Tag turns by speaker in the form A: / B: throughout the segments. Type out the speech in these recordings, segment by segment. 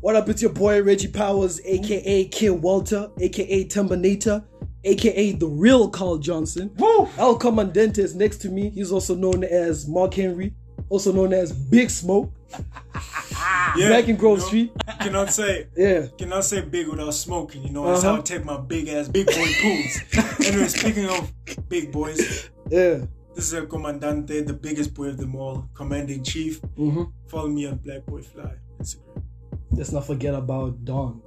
A: What up? It's your boy Reggie Powers, aka Kim Walter, aka Terminator, aka the real Carl Johnson.
B: Woo!
A: El Comandante is next to me. He's also known as Mark Henry, also known as Big Smoke.
B: Yeah,
A: Back in Grove
B: you know,
A: Street.
B: Cannot say
A: Yeah.
B: cannot say big without smoking, you know. That's how
A: Uh-huh.
B: I take my big ass big boy pools. anyway, speaking of big boys,
A: Yeah.
B: this is El Comandante, the biggest boy of them all, commander in chief.
A: hmm
B: Follow me on Black Boy Fly Instagram.
A: Let's not forget about Don.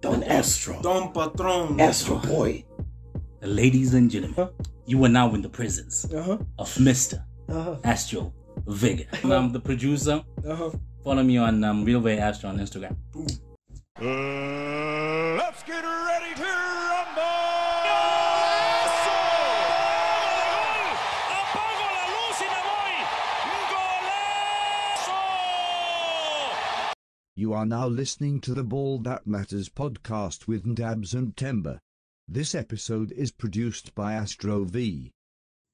A: Don Astro.
B: Don Patron.
A: Astro Boy.
C: Ladies and gentlemen,
A: Huh?
C: you are now in the presence
A: Uh huh.
C: of Mr.
A: Uh huh.
C: Astro Vega. I'm the producer.
A: Uh huh.
C: Follow me on um, Real Way Astro on Instagram.
D: Uh, let's get ready to
E: You are now listening to the Ball That Matters podcast with Ndabs and Temba. This episode is produced by Astro V.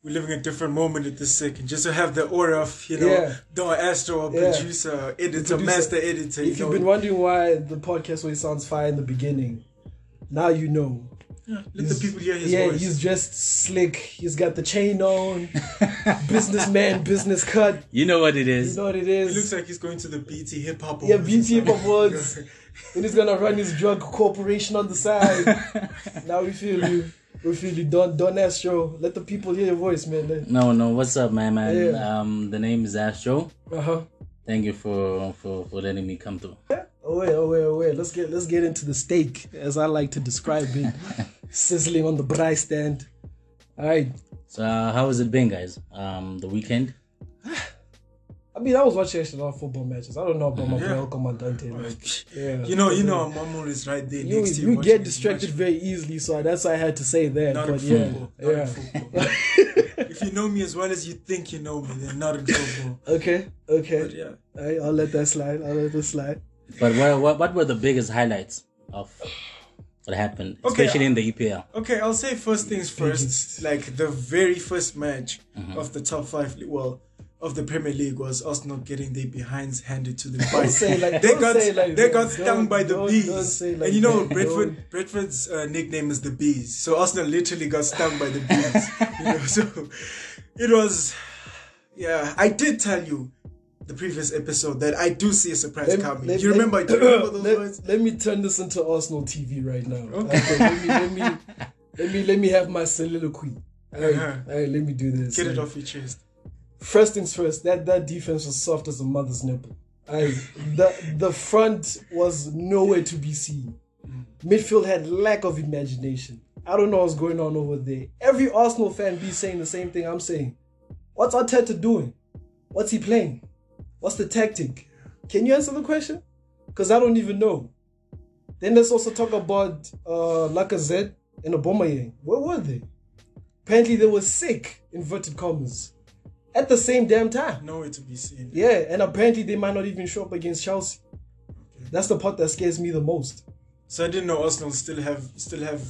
B: We're living a different moment at this second. Just to have the aura of, you know,
A: Yeah.
B: Don Astro, a
A: Yeah.
B: producer, editor,
A: Producer.
B: master editor.
A: If
B: you
A: you've been wondering why the podcast always sounds fire in the beginning, now you know.
B: Yeah, let the people hear his
A: yeah,
B: voice.
A: he's just slick. He's got the chain on, businessman, business cut.
C: You know what it is.
A: You know what it
B: He looks like he's going to the BT Hip Hop
A: yeah,
B: Awards or
A: BT Hip Hop
B: something.
A: Awards. and he's gonna run his drug corporation on the side. now we feel you. We feel you. Don Don Astro. Let the people hear your voice, man.
C: No, no. What's up, man? Man,
A: Yeah.
C: um, the name is Astro.
A: Uh huh.
C: Thank you for for for letting me come through.
A: Oh wait, oh wait, oh wait. Let's get let's get into the steak, as I like to describe it, sizzling on the braai stand. All right.
C: So, uh, how has it been, guys? Um, the weekend.
A: I mean, I was watching a lot of football matches. I don't know about my
B: Yeah.
A: boy El Comandante. Like, yeah,
B: You know, you know, our mom is right there
A: you,
B: next to you.
A: you get distracted very easily, so that's why I had to say that.
B: Not
A: but
B: in
A: yeah,
B: football. Not
A: yeah.
B: in football. if you know me as well as you think you know me, then not in football.
A: Okay, okay.
B: But yeah.
A: All right, I'll let that slide. I'll let that slide.
C: But what what, what were the biggest highlights of what happened,
B: Okay,
C: especially in the EPL?
B: Okay, I'll say first things first. Like the very first match of the top five, well, of the Premier League was Arsenal getting their behinds handed to them by.
A: say like-
B: they
A: don't
B: got
A: say like
B: they
A: that.
B: got stung
A: Don't-
B: by the
A: don't-
B: bees.
A: don't say like
B: and you know
A: that.
B: Brentford
A: Don't.
B: Brentford's uh, nickname is the bees. So Arsenal literally got stung by the bees. you know, so it was. Yeah, I did tell you the previous episode that I do see a surprise coming.
A: let-
B: you
A: let-
B: remember? do you remember those
A: let,
B: words?
A: let me turn this into Arsenal TV right now. Okay, let, me, let me let me let me have my soliloquy. All right,
B: Uh-huh.
A: all right, let me do this.
B: Get it off your chest.
A: First things first, that that defense was soft as a mother's nipple. I the the front was nowhere to be seen. Midfield had lack of imagination. I don't know what's going on over there. Every Arsenal fan be saying the same thing I'm saying. What's Arteta doing? What's he playing? What's the tactic? Can you answer the question? Because I don't even know. Then let's also talk about uh, Lacazette and Aubameyang. Where were they? Apparently they were sick, inverted commas, at the same damn time.
B: Nowhere to be seen.
A: Yeah, and apparently they might not even show up against Chelsea. That's the part that scares me the most.
B: So I didn't know Arsenal still have still have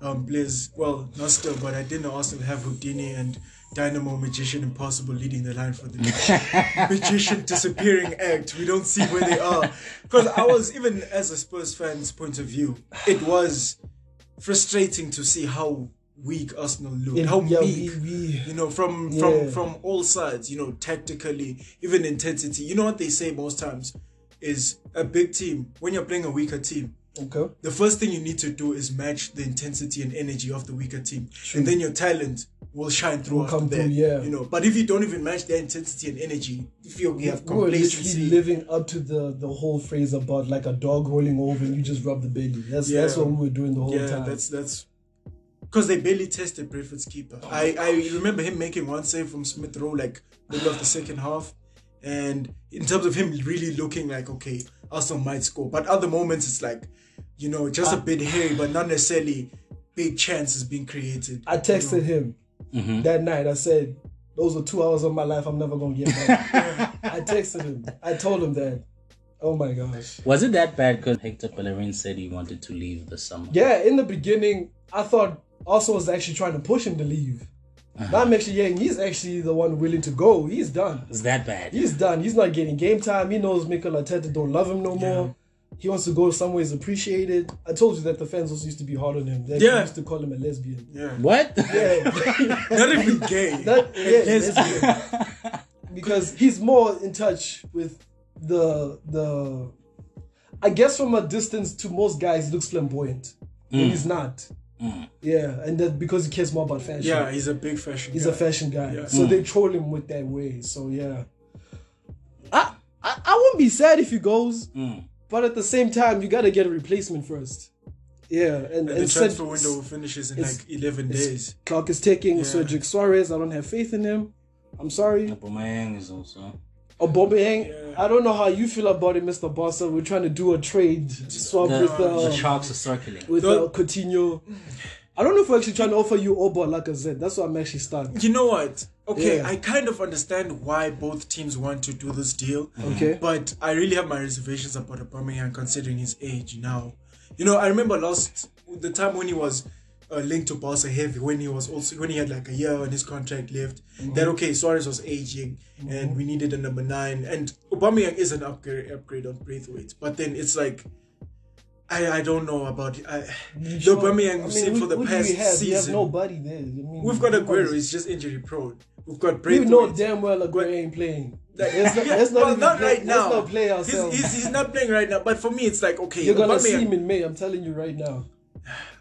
B: um Blaze. Well, not still, but I didn't know Arsenal have Houdini and Dynamo Magician Impossible leading the line for the Magician disappearing act. We don't see where they are. Because I was even as a Spurs fan's point of view, it was frustrating to see how weak Arsenal looked.
A: It-
B: how
A: yeah,
B: weak.
A: we- we-
B: you know, from
A: Yeah.
B: from from all sides, you know, tactically, even intensity. You know what they say most times is a big team, when you're playing a weaker team,
A: Okay.
B: the first thing you need to do is match the intensity and energy of the weaker team, and then your talent will shine through
A: Will come
B: that.
A: through, yeah.
B: You know, but if you don't even match their intensity and energy, you feel you have
A: We were literally
B: complacency.
A: living up to the, the whole phrase about like a dog rolling over and you just rub the belly. That's that's what we were doing the whole
B: yeah,
A: time.
B: that's that's because they barely tested Brentford's keeper. I I remember him making one save from Smith Rowe like middle of the second half, and in terms of him really looking like okay, Arsenal might score, but other moments it's like, you know, just
A: Ah.
B: a bit hairy, but not necessarily big chances being created.
A: I texted him
B: Mm-hmm.
A: that night. I said, "Those are two hours of my life I'm never gonna get back." I texted him. I told him that. Oh my gosh.
C: Was it that bad? Because Hector Bellerin said he wanted to leave the summer.
A: Yeah, in the beginning, I thought Arsenal was actually trying to push him to leave. Now I'm actually hearing he's actually the one willing to go. He's done.
C: It's that bad.
A: He's done. He's not getting game time. He knows Mikel Arteta don't love him no more. He wants to go somewhere he's appreciated. I told you that the fans also used to be hard on him. They
B: Yeah.
A: used to call him a lesbian.
B: Yeah.
C: What?
A: Yeah,
B: Not even gay.
A: that, yeah,
B: lesbian.
A: lesbian. because he's more in touch with the the. I guess from a distance to most guys, he looks flamboyant, but mm. he's not. Mm. Yeah, and that because he cares more about fashion.
B: Yeah, he's a big fashion.
A: He's
B: guy.
A: a fashion guy.
B: Yeah.
A: So mm. they troll him with that way. So yeah. I, I I wouldn't be sad if he goes, but at the same time, you gotta get a replacement first. Yeah, and,
B: And the
A: and
B: transfer
A: said-
B: window finishes in like 11 days.
A: Clock is ticking.
B: Yeah.
A: Cedric Soares, I don't have faith in him. I'm sorry.
C: Aubameyang is also.
A: Aubameyang,
B: Yeah.
A: I don't know how you feel about it, Mr. Bossa. We're trying to do a trade swap
C: The,
A: with uh,
C: the sharks are circling.
A: with
B: No.
A: uh, Coutinho. I don't know if we're actually trying to offer you Oba or Lacazette. That's what I'm actually stuck.
B: You know what? Okay,
A: Yeah.
B: I kind of understand why both teams want to do this deal. Mm-hmm.
A: Okay.
B: But I really have my reservations about Aubameyang considering his age now. You know, I remember last the time when he was uh, linked to Barca heavy, when he was also when he had like a year on his contract left. Mm-hmm. That okay, Suarez was aging, mm-hmm. and we needed a number nine. And Aubameyang is an upgrade upgrade on Braithwaite, but then it's like. I, I don't know about I, the
A: Sure.
B: Aubameyang
A: I
B: we've
A: mean,
B: seen
A: who-
B: for the past
A: we have? We have
B: season.
A: nobody there. I mean,
B: We've got Aguero, he's just injury prone. We've got
A: We
B: Braithwaite.
A: know damn well Aguero ain't playing.
B: Like,
A: not,
B: yeah,
A: not
B: well, not
A: play,
B: right now.
A: Not play
B: He's,
A: ourselves.
B: he's, he's not playing right now. But for me, it's like okay,
A: You're gonna
B: Aubameyang-
A: see him in May. I'm telling you right now.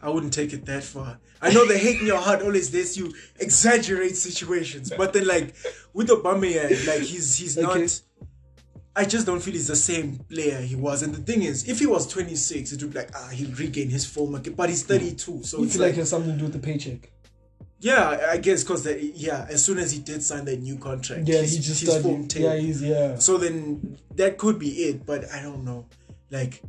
B: I wouldn't take it that far. I know the hate in your heart always this. you exaggerate situations, but then like with Aubameyang, like he's he's
A: Okay.
B: not. I just don't feel he's the same player he was. And the thing is, if he was 26, it would be like ah he'll regain his form again. But he's 32, so
A: You
B: it's
A: feel like
B: like
A: it has something to do with the paycheck.
B: Yeah, I- guess because yeah, as soon as he did sign that new contract,
A: Yeah, he just
B: his form
A: started.
B: tailed.
A: Yeah, he's yeah.
B: So then that could be it, but I don't know. Like,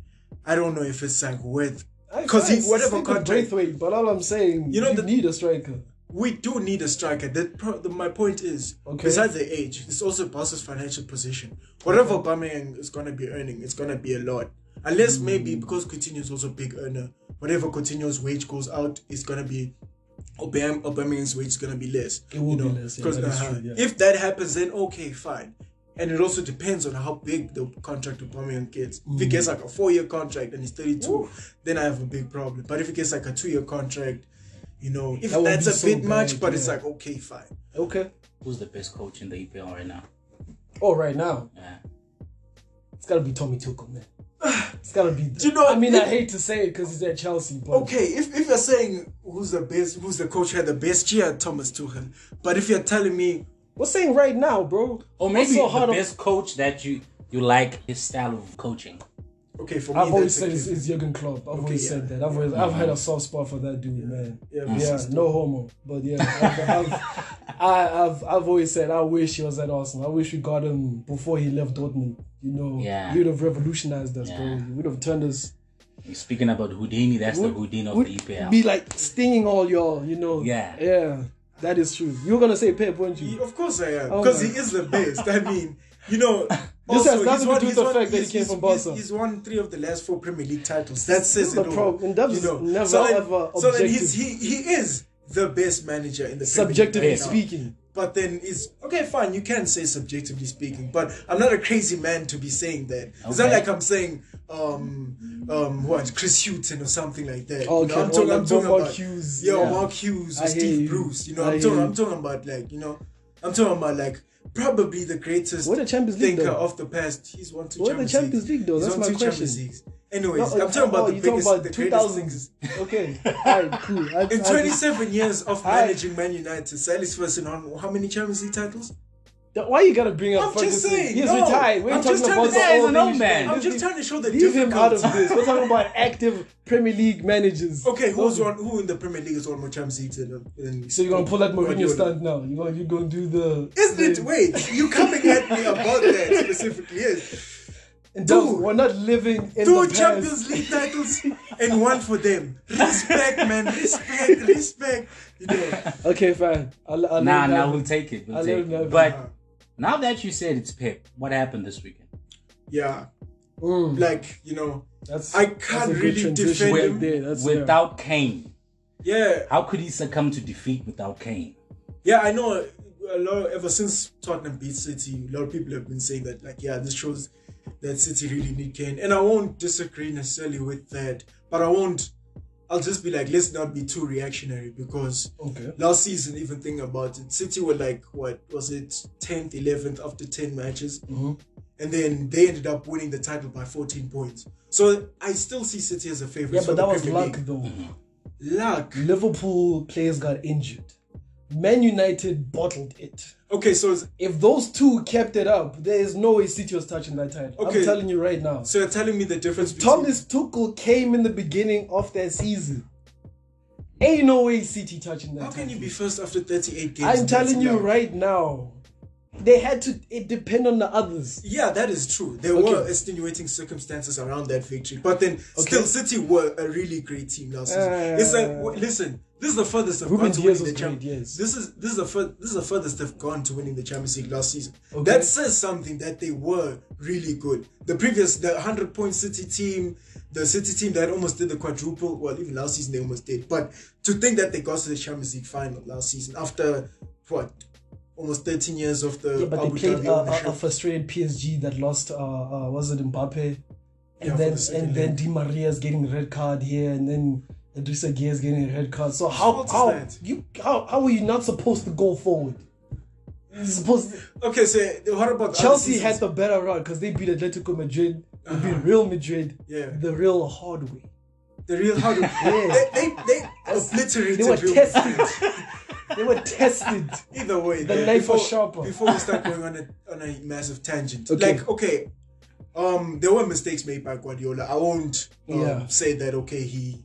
B: I don't know if it's like worth because he whatever contract
A: Braithwaite, but all I'm saying,
B: You know
A: you
B: the-
A: need a striker.
B: we do need a striker. That pro- the, my point is,
A: Okay.
B: besides the age, it's also Barca's financial position. Whatever Aubameyang is gonna be earning, it's gonna be a lot. Unless maybe
A: Hmm.
B: because Coutinho is also a big earner, whatever Coutinho's wage goes out, it's gonna be. Aubame- Aubameyang's wage is gonna be less.
A: It will
B: you know,
A: be less, yeah,
B: 'cause,
A: that is
B: uh-huh,
A: true, yeah.
B: If that happens, then okay, fine. And it also depends on how big the contract Aubameyang gets. If
A: Mm.
B: he gets like a four-year contract and he's 32, then I have a big problem. But if he gets like a two-year contract, you know, if
A: That
B: that's a
A: so
B: bit much,
A: bad,
B: but it's like okay, fine.
A: Okay.
C: Who's the best coach in the EPL right now?
A: Oh, right now
C: Yeah.
A: it's gotta be Tommy Tuchel, man. It's gotta be.
B: Do you know-
A: I mean, I hate to say it because he's at Chelsea, but
B: Okay, if, if you're saying who's the best, who's the coach who had the best year, Thomas Tuchel. But if you're telling me,
A: we're saying right now, bro.
C: Or maybe
A: What's so
C: the
A: hard of-
C: best coach that you you like his style of coaching.
B: Okay, for me,
A: I've always said it's,
B: kid.
A: it's Jurgen Klopp. I've always
B: yeah.
A: said that. I've always, I've had a soft spot for that dude, man.
B: Yeah,
A: Yeah, no homo, but yeah, I've, I've, I, I've I've always said I wish he was at Arsenal. I wish we got him before he left Dortmund. You know,
C: Yeah.
A: he would have revolutionized us, bro. He would have turned us.
C: Speaking about Houdini, that's the Houdini of
A: would
C: the EPL.
A: Be like stinging all y'all, you know.
C: Yeah.
A: yeah, that is true. You're gonna say Pep, weren't
B: He-
A: you?
B: of course I am,
A: Oh
B: because
A: my-
B: he is the best. I mean, you know.
A: This has
B: also,
A: nothing
B: he's
A: to
B: won-
A: do with the
B: won-
A: fact that he came from Barca.
B: He's, he's won three of the last four Premier League titles. That says
A: the
B: it all.
A: problem. That
B: you know.
A: never,
B: so then,
A: ever
B: so then he's, he he is the best manager in the Premier League
A: Subjectively
B: right
A: speaking.
B: But then is okay, fine. You can say subjectively speaking, but I'm not a crazy man to be saying that. It's not like I'm saying um um what Chris Hughton or something like that. You know, I'm
A: like
B: I'm talking
A: Mark
B: about
A: Hughes,
B: yeah,
A: yeah.
B: Mark Hughes or
A: I
B: Steve. Bruce. You know,
A: I
B: I'm talking,
A: you.
B: I'm talking about like you know, I'm talking about like probably the greatest
A: We're the Champions League,
B: thinker
A: though.
B: of the past. He's won two
A: We're the
B: Champions,
A: Champions League, though.
B: He's
A: That's
B: won
A: my
B: two Champions
A: question.
B: Leagues. Anyways,
A: No,
B: I'm talking about
A: oh,
B: the biggest,
A: about
B: the greatest
A: 2000s.
B: things.
A: Okay, alright, cool. I,
B: In
A: I-
B: 27 years of
A: I-
B: managing Man United, Sally's first on how many Champions League titles?
A: Why you gotta bring up
B: I'm just
A: Ferguson?
B: saying.
A: He's
B: no.
A: retired. We're
B: I'm
A: talking
B: just trying
A: about
B: to
A: the
B: say,
C: he's
A: old
C: an old man.
B: I'm just trying to show the
A: Leave him out of this. We're talking about active Premier League managers.
B: Okay, who's
A: No.
B: one? Who in the Premier League has won more Champions Leagues than? than uh,
A: So you're gonna pull that Mourinho
B: Guardiola?
A: stunt now? You're gonna you're gonna do the
B: Isn't it? Wait, you coming at me about that specifically? Yes.
A: And those-
B: Dude.
A: we're not living in
B: Two Champions. League titles and one for them. Respect, man. Respect. Respect. You know.
A: Okay, fine. I'll, I'll
C: Nah,
A: let
C: nah, we'll take it. We'll
A: I'll
C: take
A: let him have
C: it.
A: it.
C: But now that you said it's Pep, what happened this weekend?
B: Yeah.
A: Mm,
B: Like you know.
A: that's,
B: I can't
A: a
B: really
A: transition
B: defend
A: right
B: him
A: there. That's, yeah.
C: Without Kane,
B: Yeah.
C: how could he succumb to defeat without Kane?
B: Yeah, I know. A lot ever since Tottenham beat City, a lot of people have been saying that, like, yeah, this shows that City really need Kane, and I won't disagree necessarily with that, but I won't. I'll just be like, let's not be too reactionary because
A: Okay.
B: last season, even think about it, City were like what was it, tenth, eleventh after ten matches,
A: Mm-hmm.
B: and then they ended up winning the title by fourteen points. So I still see City as a favorite.
A: Yeah, but that was
B: Premier
A: luck
B: League.
A: though.
B: Luck.
A: Liverpool players got injured. Man United bottled it.
B: Okay, so
A: If those two kept it up, there is no way City was touching that title.
B: Okay.
A: I'm telling you right now.
B: so you're telling me the difference between
A: Thomas Tuchel came in the beginning of that season. Ain't no way City touching that
B: How
A: title.
B: can you be first after 38 games?
A: I'm telling you right now. They had to. It depend on the others.
B: Yeah, that is true. There
A: Okay.
B: were extenuating circumstances around that victory, but then still, City were a really great team last season.
A: Uh,
B: it's like listen, this is the furthest they've
A: Ruben
B: gone to winning the
A: was
B: Champions.
A: great, yes.
B: This is this is the fur- this is the furthest they've gone to winning the Champions League last season.
A: Okay.
B: That says something that they were really good. The previous the hundred point City team, the City team that almost did the quadruple. Well, even last season they almost did. But to think that they got to the Champions League final last season after what almost 13 years of the
A: Yeah, but they played
B: Dhabi
A: a, a, a frustrated PSG that lost. Uh, uh, was it Mbappe? And
B: Yeah,
A: then
B: the
A: and then
B: leg.
A: Di Maria's getting red card here, and then Idrissa Gueye getting a red card. So how how
B: that?
A: you how how are you not supposed to go forward? You're supposed to-
B: Okay, so what about
A: Chelsea had the better run because they beat Atletico Madrid, they beat Real Madrid,
B: Uh-huh. Yeah.
A: the real hard way.
B: the real how to they, they, they obliterated
A: They were
B: Real
A: tested. They were tested.
B: Either way,
A: The
B: though,
A: knife
B: before,
A: was sharper.
B: Before we start going on a on a massive tangent,
A: Okay.
B: like okay, um, there were mistakes made by Guardiola. I won't um,
A: Yeah.
B: say that. Okay, he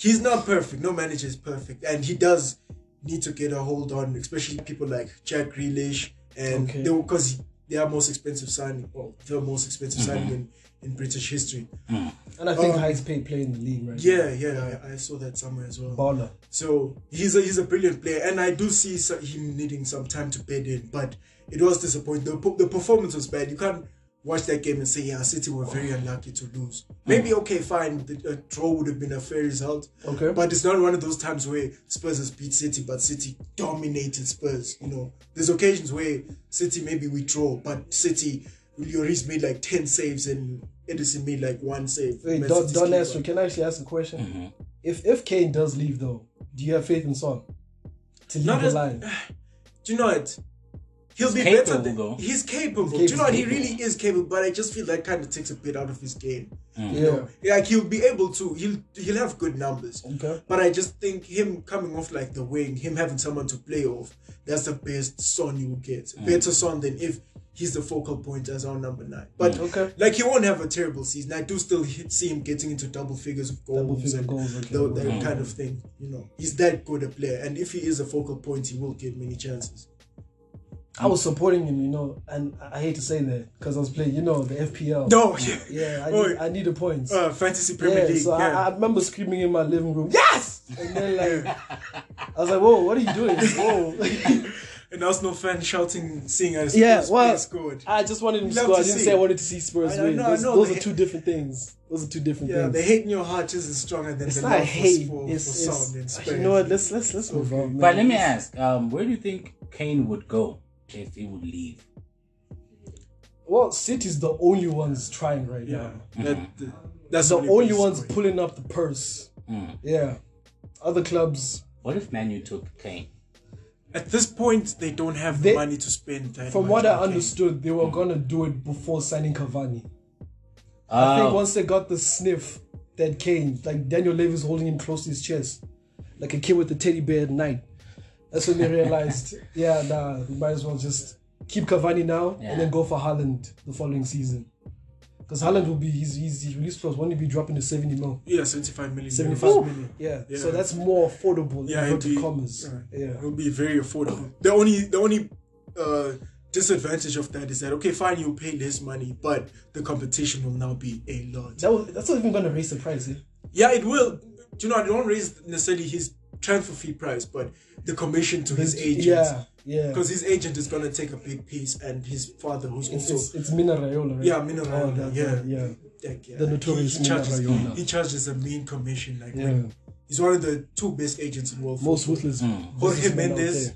B: he's not perfect. No manager is perfect, and he does need to get a hold on, especially people like Jack Grealish and
A: Okay.
B: they because they are most expensive signing. Well, the most expensive signing in, in British history.
A: And I think highest paid player in the league right
B: Um, Yeah, yeah, I, I saw that somewhere as well.
A: Baller.
B: So he's a he's a brilliant player, and I do see him needing some time to bed in. But it was disappointing. The, the performance was bad. You can't watch that game and say, "Yeah, City were very unlucky to lose." Maybe hmm. okay, fine. The, a draw would have been a fair result.
A: Okay.
B: but it's not one of those times where Spurs has beat City, but City dominated Spurs. You know, there's occasions where City maybe we draw, but City. Lloris made like 10 saves and Ederson made like one save.
A: Wait,
B: Man
A: Don,
B: City's
A: Don
B: keeper.
A: Astro, can I actually ask a question? Mm-hmm. If if Kane does leave though, do you have faith in Son to lead
B: Not
A: the
B: as-
A: line?
B: Do you know what? He'll be
C: capable,
B: better. Than,
C: though.
B: he's capable.
A: He's
B: Do you know what? He really is capable, but I just feel that kind of takes a bit out of his game. Mm.
A: Yeah.
B: Like he'll be able to. He'll he'll have good numbers.
A: Okay.
B: But I just think him coming off like the wing, him having someone to play off, that's the best son you will get. Mm. Better son than if he's the focal point as our number nine. But mm.
A: Okay.
B: like he won't have a terrible season. I do still hit, see him getting into double figures of goals,
A: Double figure
B: and
A: goals, okay.
B: tho- that kind of thing. You know, he's that good a player, and if he is a focal point, he will get many chances.
A: I was supporting him, you know, and I I hate to say that because I was playing, you know, the FPL.
B: No, yeah,
A: Yeah, I
B: Oh,
A: need, I need the points.
B: uh, fantasy Premier
A: yeah,
B: League.
A: so
B: yeah.
A: I, I remember screaming in my living room, yes! And then like, I was like, whoa, what are you doing? Whoa.
B: An Arsenal fan shouting, seeing as
A: yeah,
B: Spurs
A: well,
B: scored.
A: I just wanted him to score.
B: to
A: I didn't
B: see.
A: say I wanted to see Spurs
B: I- I
A: win.
B: know, I
A: those
B: know,
A: those are
B: hate-
A: two different things. Those are two different
B: Yeah,
A: things.
B: the hate in your heart just isn't stronger than
A: it's
B: the
A: not
B: love
A: hate.
B: for, for,
A: It's,
B: for
A: it's,
B: sound and Spurs.
A: you know what? Let's let's let's move on. Man.
C: But let me ask, um, where do you think Kane would go if he would leave?
A: Well, City's the only ones trying right
B: Yeah,
A: now.
B: that, that's
A: The only
B: place
A: ones
B: going.
A: pulling up the purse. Yeah. Other clubs,
C: What if Manu took Kane?
B: At this point, they don't have
A: They-
B: the money to spend. that
A: from what I
B: on Kane.
A: understood, they were gonna do it before signing Cavani. I
C: Uh,
A: think once they got the sniff that Kane, like Daniel Levy's holding him close to his chest, like a kid with a teddy bear at night. That's when they realized, yeah, nah, we might as well just keep Cavani now
C: Yeah.
A: and then go for Haaland the following season. Because Haaland will be his, his, his release clause won't be dropping to 70 mil.
B: Yeah, 75 million.
A: 75
B: euros.
A: million. Yeah.
B: Yeah.
A: So that's more affordable
B: Yeah,
A: in
B: be,
A: commas.
B: yeah,
A: Yeah.
B: it'll be very affordable. The only the only uh, disadvantage of that is that okay, fine, you pay less money, but the competition will now be a lot.
A: That was, that's not even gonna raise the price, eh?
B: Yeah, it will. Do you know? I don't raise necessarily his transfer fee price, but the commission to his agent.
A: Yeah, yeah.
B: Because his agent is gonna take a big piece, and his father, who's
A: It's,
B: also
A: it's, it's Mino Raiola, right?
B: yeah, Mino
A: Oh,
B: Raiola,
A: that-
B: yeah,
A: that- yeah.
B: Like, yeah,
A: The
B: like,
A: notorious
B: he, he charges,
A: Mino Raiola.
B: he charges a mean commission. Like
A: Yeah.
B: when- he's one of the two best agents in the world
A: Most
B: football.
A: ruthless. Hmm. Jorge
B: Mendes,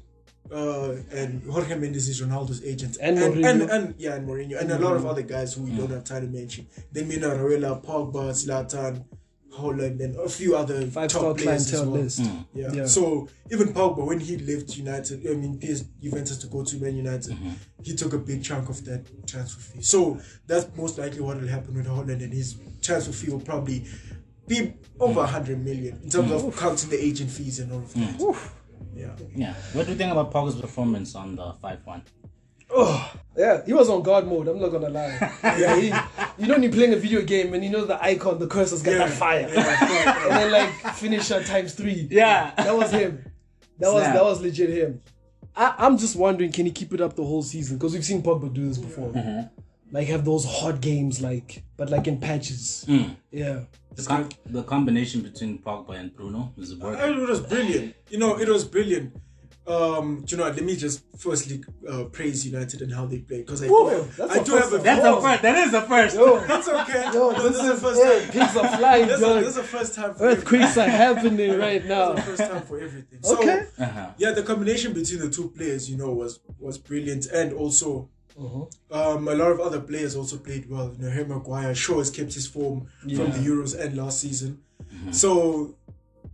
B: uh, and Jorge Mendes is Ronaldo's agent,
A: And
B: and, and, and yeah, and Mourinho, and a lot of hmm. other guys who we hmm. don't have time to mention. Then Mino Raiola, Pogba, Zlatan, Haaland, and a few other
A: Five
B: top
A: star
B: players as
A: clientele
B: well.
A: list. Mm.
B: Yeah.
A: Yeah.
B: So even Pogba, when he left United, I mean PS Juventus to go to Man United, mm-hmm. he took a big chunk of that transfer fee. So that's most likely what will happen with Haaland, and his transfer fee will probably be over a hundred million in terms mm. of counting the agent fees and all of that. Mm. Yeah.
C: Yeah. What do you think about Pogba's performance on the 5 1?
A: Oh, yeah, he was on guard mode. I'm not gonna lie. yeah, he, you know when you're playing a video game and you know the icon, the cursor's got
B: Yeah.
A: that fire, and then like finisher times three.
C: Yeah.
A: that was him. That was that was legit him. I, I'm just wondering, can he keep it up the whole season? Because we've seen Pogba do this before. Like have those hot games, like but like in patches. Yeah.
C: The, com- the combination between Pogba and Bruno is working.
B: Uh, It was brilliant. You know, it was brilliant. Um, do you know, what, let me just firstly uh, praise United and how they play because I
A: Whoa,
B: do,
A: that's
B: I
A: the
B: do
A: first
B: have a.
C: That's
A: Whoa.
C: the first. That is the first.
A: Yo,
B: That's okay.
A: yo,
B: No,
A: this
B: this is the first
A: yeah,
B: time.
A: pigs are flying,
B: This
A: dog.
B: this is the first time. For
A: Earthquakes are happening right
B: This
A: now.
B: is the first time for everything. So,
A: Okay.
C: Uh-huh.
B: yeah, the combination between the two players, you know, was was brilliant, and also um, a lot of other players also played well. You know, Harry Maguire, Shaw has kept his form from the Euros and last season. So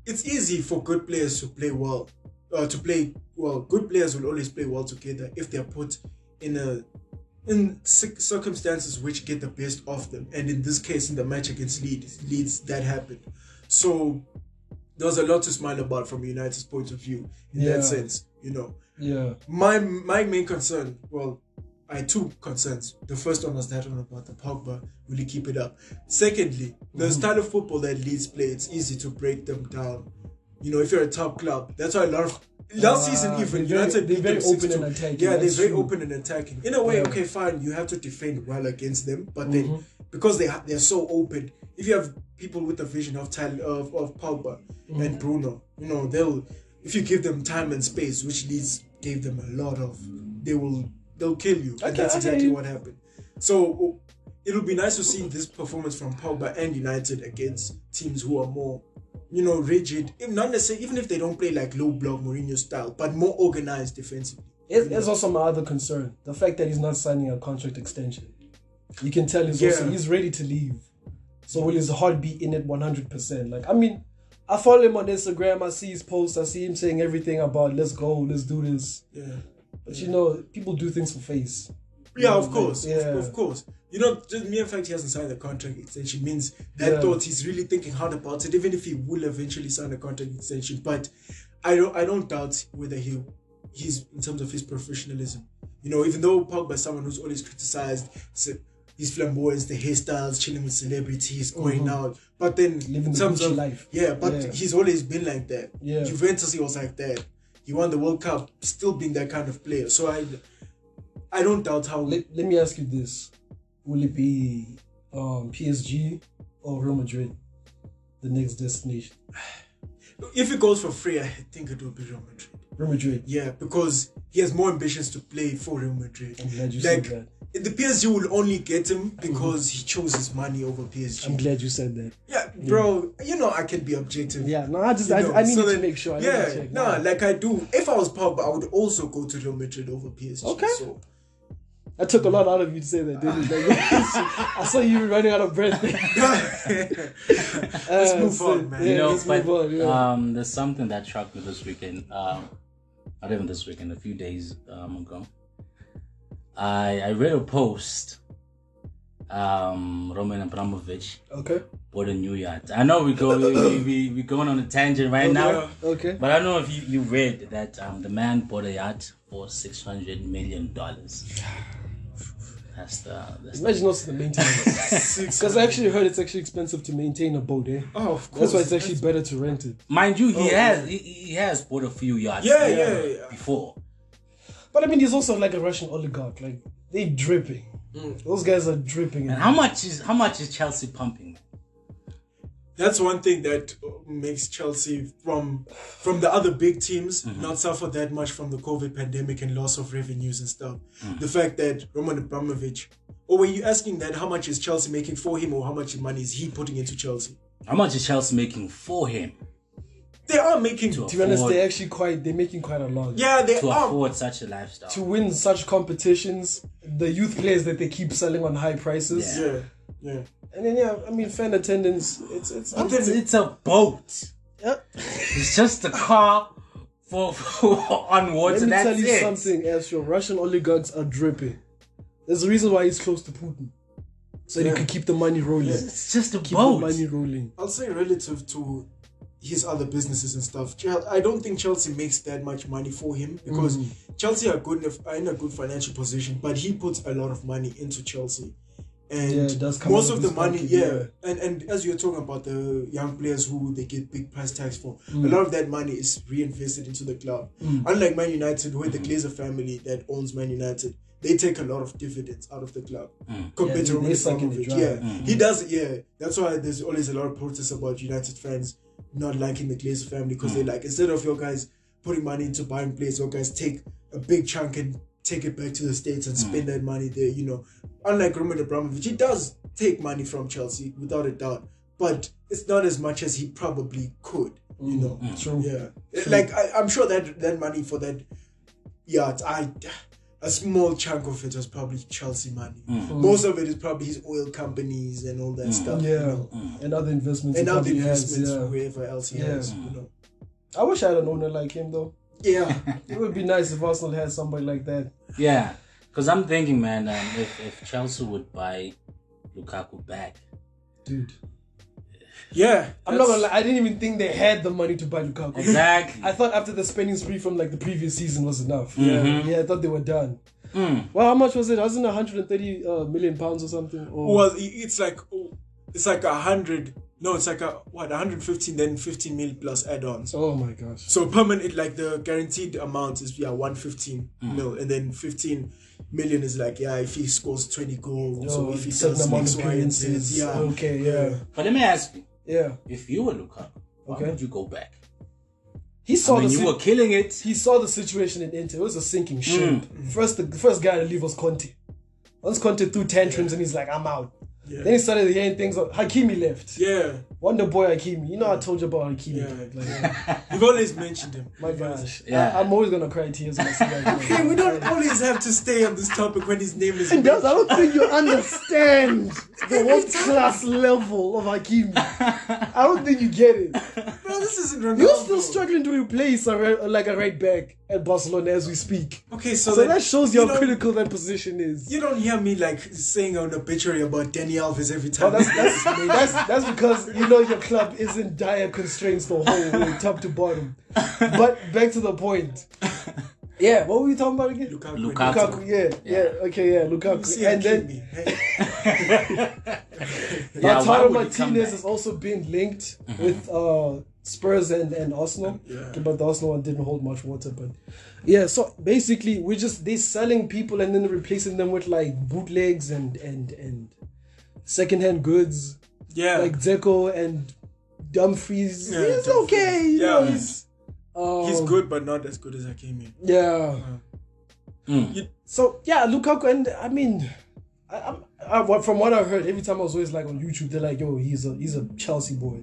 B: it's easy for good players to play well. Uh, to play well, good players will always play well together if they're put in a in circumstances which get the best of them. And in this case, in the match against Leeds, Leeds that happened. So there was a lot to smile about from United's point of view in
A: Yeah.
B: that sense. You know,
A: Yeah.
B: my my main concern, well, I had two concerns. The first one was that one about the Pogba. Will he keep it up? Secondly, the
A: Mm-hmm.
B: style of football that Leeds play, it's easy to break them down. You know, if you're a top club, that's why a lot of last
A: Ah,
B: season even
A: they're very-
B: United
A: they're very open and attacking,
B: Yeah, they're very
A: true.
B: open and attacking. In a way,
A: Yeah.
B: okay, fine, you have to defend well against them, but then
A: Mm-hmm.
B: because they ha- they're so open, if you have people with the vision of Tyler, of, of Pogba
A: Mm-hmm.
B: and Bruno, you know they'll if you give them time and space, which Leeds gave them a lot of, they will they'll kill you, and that's exactly what happened. So it'll be nice to see this performance from Pogba and United against teams who are more, you know, rigid. If not necessarily, even if they don't play like low block Mourinho style, but more organized defensively.
A: It's, it's also my other concern. The fact that he's not signing a contract extension. You can tell he's also he's ready to leave. So will his heart be in it one hundred percent? Like I mean, I follow him on Instagram, I see his posts, I see him saying everything about let's go, let's do this.
B: Yeah.
A: But you know, people do things for face.
B: Yeah, of course, of-
A: Yeah.
B: of, course. You know, just mere fact he hasn't signed a contract extension means that
A: Yeah.
B: thought he's really thinking hard about it. Even if he will eventually sign a contract extension, but I don't, I don't doubt whether he, he's in terms of his professionalism. You know, even though Pogba is someone who's always criticized se- his flamboyance, the hairstyles, chilling with celebrities, uh-huh. going out, but then.
A: Living
B: in terms of
A: life.
B: yeah, but
A: Yeah.
B: he's always been like that.
A: Yeah.
B: Juventus, he was like that. He won the World Cup, still being that kind of player. So I, I don't doubt how.
A: Let, let me ask you this. Will it be um, PSG or Real Madrid? The next destination.
B: If it goes for free, I think it will be Real Madrid.
A: Real Madrid.
B: Yeah, because he has more ambitions to play for Real Madrid.
A: I'm glad you
B: like,
A: said that.
B: The PSG will only get him because he chose his money over PSG.
A: I'm glad you said that.
B: yeah, bro, you know I can be objective.
A: Yeah, no, I just I, I needed
B: so
A: to make sure. I
B: yeah,
A: needed to check.
B: no,
A: Nah.
B: like I do. If I was Pogba, I would also go to Real Madrid over PSG.
A: Okay.
B: So
A: I took a lot out of you to say that, didn't it? Like, I saw you running out of breath.
B: let's move on, man.
A: Yeah,
C: you know,
A: let's
C: but
A: move on. Yeah.
C: um, there's something that shocked me this weekend. Um, not even this weekend, a few days um, ago. I I read a post. Um, Roman Abramovich
A: okay.
C: bought a new yacht. I know we go we, we, we we going on a tangent right now,
A: Okay.
C: but I don't know if you, you read that um, the man bought a yacht for six hundred million dollars. That's the that's the,
A: Imagine also the maintenance. Because I actually heard it's actually expensive to maintain a boat, eh?
B: Oh, of course.
A: That's why it's actually better to rent it.
C: mind you, he
B: Oh,
C: has he, he has bought a few yachts.
B: Yeah,
C: uh,
B: yeah, yeah.
C: Before.
A: But I mean, he's also like a Russian oligarch. Like they dripping.
B: Mm.
A: Those guys are dripping.
C: And how much is how much is Chelsea pumping?
B: That's one thing that makes Chelsea from from the other big teams
A: Mm-hmm.
B: not suffer that much from the COVID pandemic and loss of revenues and stuff.
A: Mm.
B: The fact that Roman Abramovich, or were you asking that how much is Chelsea making for him, or how much money is he putting into Chelsea?
C: How much is Chelsea making for him?
B: they are making.
C: To
A: To be honest, they're actually quite. They're making quite a lot.
B: Yeah, they
C: to
B: are.
C: afford such a lifestyle.
A: To win such competitions, the youth players that they keep selling on high prices,
C: Yeah.
B: Yeah, yeah.
A: And then yeah, I mean fan attendance. It's it's.
B: But then
C: it's, it's a boat.
A: Yep.
C: It's just a car for, for on water.
A: Let me
C: That's
A: tell you
C: it.
A: something, Astro. Russian oligarchs are dripping. There's a reason why he's close to Putin, so that he
B: Yeah.
A: can keep the money rolling.
C: It's just a
A: Keep the
C: boat.
A: money rolling.
B: I'll say relative to his other businesses and stuff. Chel- I don't think Chelsea makes that much money for him because
A: Mm.
B: Chelsea are good enough, are in a good financial position, but he puts a lot of money into Chelsea. And
A: Yeah, it does come
B: most of
A: of
B: the money,
A: pocket,
B: yeah.
A: yeah.
B: And and as you're talking about the young players who they get big price tags for,
A: Mm.
B: a lot of that money is reinvested into the club. Mm. Unlike Man United, where the Glazer family that owns Man United, they take a lot of dividends out of the club mm. compared
A: Yeah,
B: to
A: they-
B: Roman
A: they suck in the
B: Abramovich.
A: dry.
B: Yeah, mm-hmm. he does. Yeah, that's why there's always a lot of protests about United fans not liking the Glazer family because they mm. like instead of your guys putting money into buying players, your guys take a big chunk and take it back to the states and spend that money there. You know, unlike Roman Abramovich, he does take money from Chelsea without a doubt, but it's not as much as he probably could. You mm, know,
A: True.
B: yeah, like I, I'm sure that that money for that yacht, I a small chunk of it was probably Chelsea money. Mm. Most mm. of it is probably his oil companies and all that stuff. you
A: Yeah,
B: know.
A: and other investments.
B: and other
A: probably has,
B: investments
A: yeah.
B: wherever else he
A: Yeah.
B: has. You know.
A: I wish I had an owner like him though.
B: Yeah,
A: It would be nice if Arsenal had somebody like that.
C: Yeah, because I'm thinking, man, um, if if Chelsea would buy Lukaku back,
A: Dude.
B: yeah.
A: I'm not gonna lie, I didn't even think they had the money to buy Lukaku.
C: exactly.
A: I thought after the spending spree from like the previous season was enough.
C: Mhm.
A: Yeah, I thought they were done.
C: Mm.
A: Well, how much was it? Wasn't it 130 uh, million pounds or something? Or,
B: Well, it's like oh, it's like a hundred. No, it's like a what? 115, then 15 mil plus add-ons.
A: oh my gosh.
B: So permanent, like the guaranteed amount is yeah 115
A: Mm.
B: mil, and then 15 million is like yeah if he scores 20 goals
A: Oh,
B: or if he
A: certain
B: does
A: amount
B: X, and Z.
A: appearances.
B: Yeah.
A: Okay, yeah.
C: But let me ask you,
A: Yeah.
C: if you were Lukaku, why
A: Okay.
C: would you go back?
A: He saw
C: I mean,
A: the
C: you
A: si-
C: were killing it.
A: he saw the situation in Inter. It was a sinking ship.
B: Mm.
A: First, the first guy to leave was Conte. Once Conte threw tantrums and he's like, "I'm out."
B: Yeah.
A: Then he started hearing things. Like, Hakimi left.
B: Yeah,
A: Wonder Boy Hakimi. You know I told you about Hakimi.
B: Yeah.
A: Like, like,
B: you've always mentioned him.
A: my gosh.
C: Yeah.
A: I, am always gonna cry tears when I see that.
B: Hey, we don't always have to stay on this topic when his name is.
A: And that's- I don't think you understand the world class level of Hakimi. I don't think you get it.
B: Bro, this isn't Ronaldo.
A: You're still struggling to replace a right, like a right back at Barcelona as we speak.
B: Okay, so,
A: So
B: then
A: that shows you
B: you
A: how critical that position is.
B: You don't hear me like saying an obituary about Dani Alves every
A: Oh,
B: time.
A: that's, that's, that's, that's because you know your club is in dire constraints the whole way, top to bottom. But back to the point. Yeah, what were we talking about again?
B: Lukaku.
C: Lukaku.
A: Lukaku, yeah, yeah, okay, yeah, Lukaku.
B: See
A: and then
B: Hakimi. Hey,
C: Yeah, why
A: Lautaro
C: would he come
A: Martinez
C: back?
A: is also being linked with uh, Spurs and, and Arsenal.
B: Yeah.
A: But the Arsenal one didn't hold much water. But yeah, so basically we're just they're selling people and then replacing them with like bootlegs and and and secondhand goods
B: yeah.
A: like Dzeko and Dumfries.
B: Yeah,
A: he's
B: Dumfries.
A: okay. You know,
B: Yeah.
A: he's um,
B: He's good, but not as good as Hakimi.
A: Yeah.
C: Mm.
A: So yeah, Lukaku, and I mean, I, I'm, I, from what I heard, every time I was always like on YouTube, they're like, "Yo, he's a he's a Chelsea boy.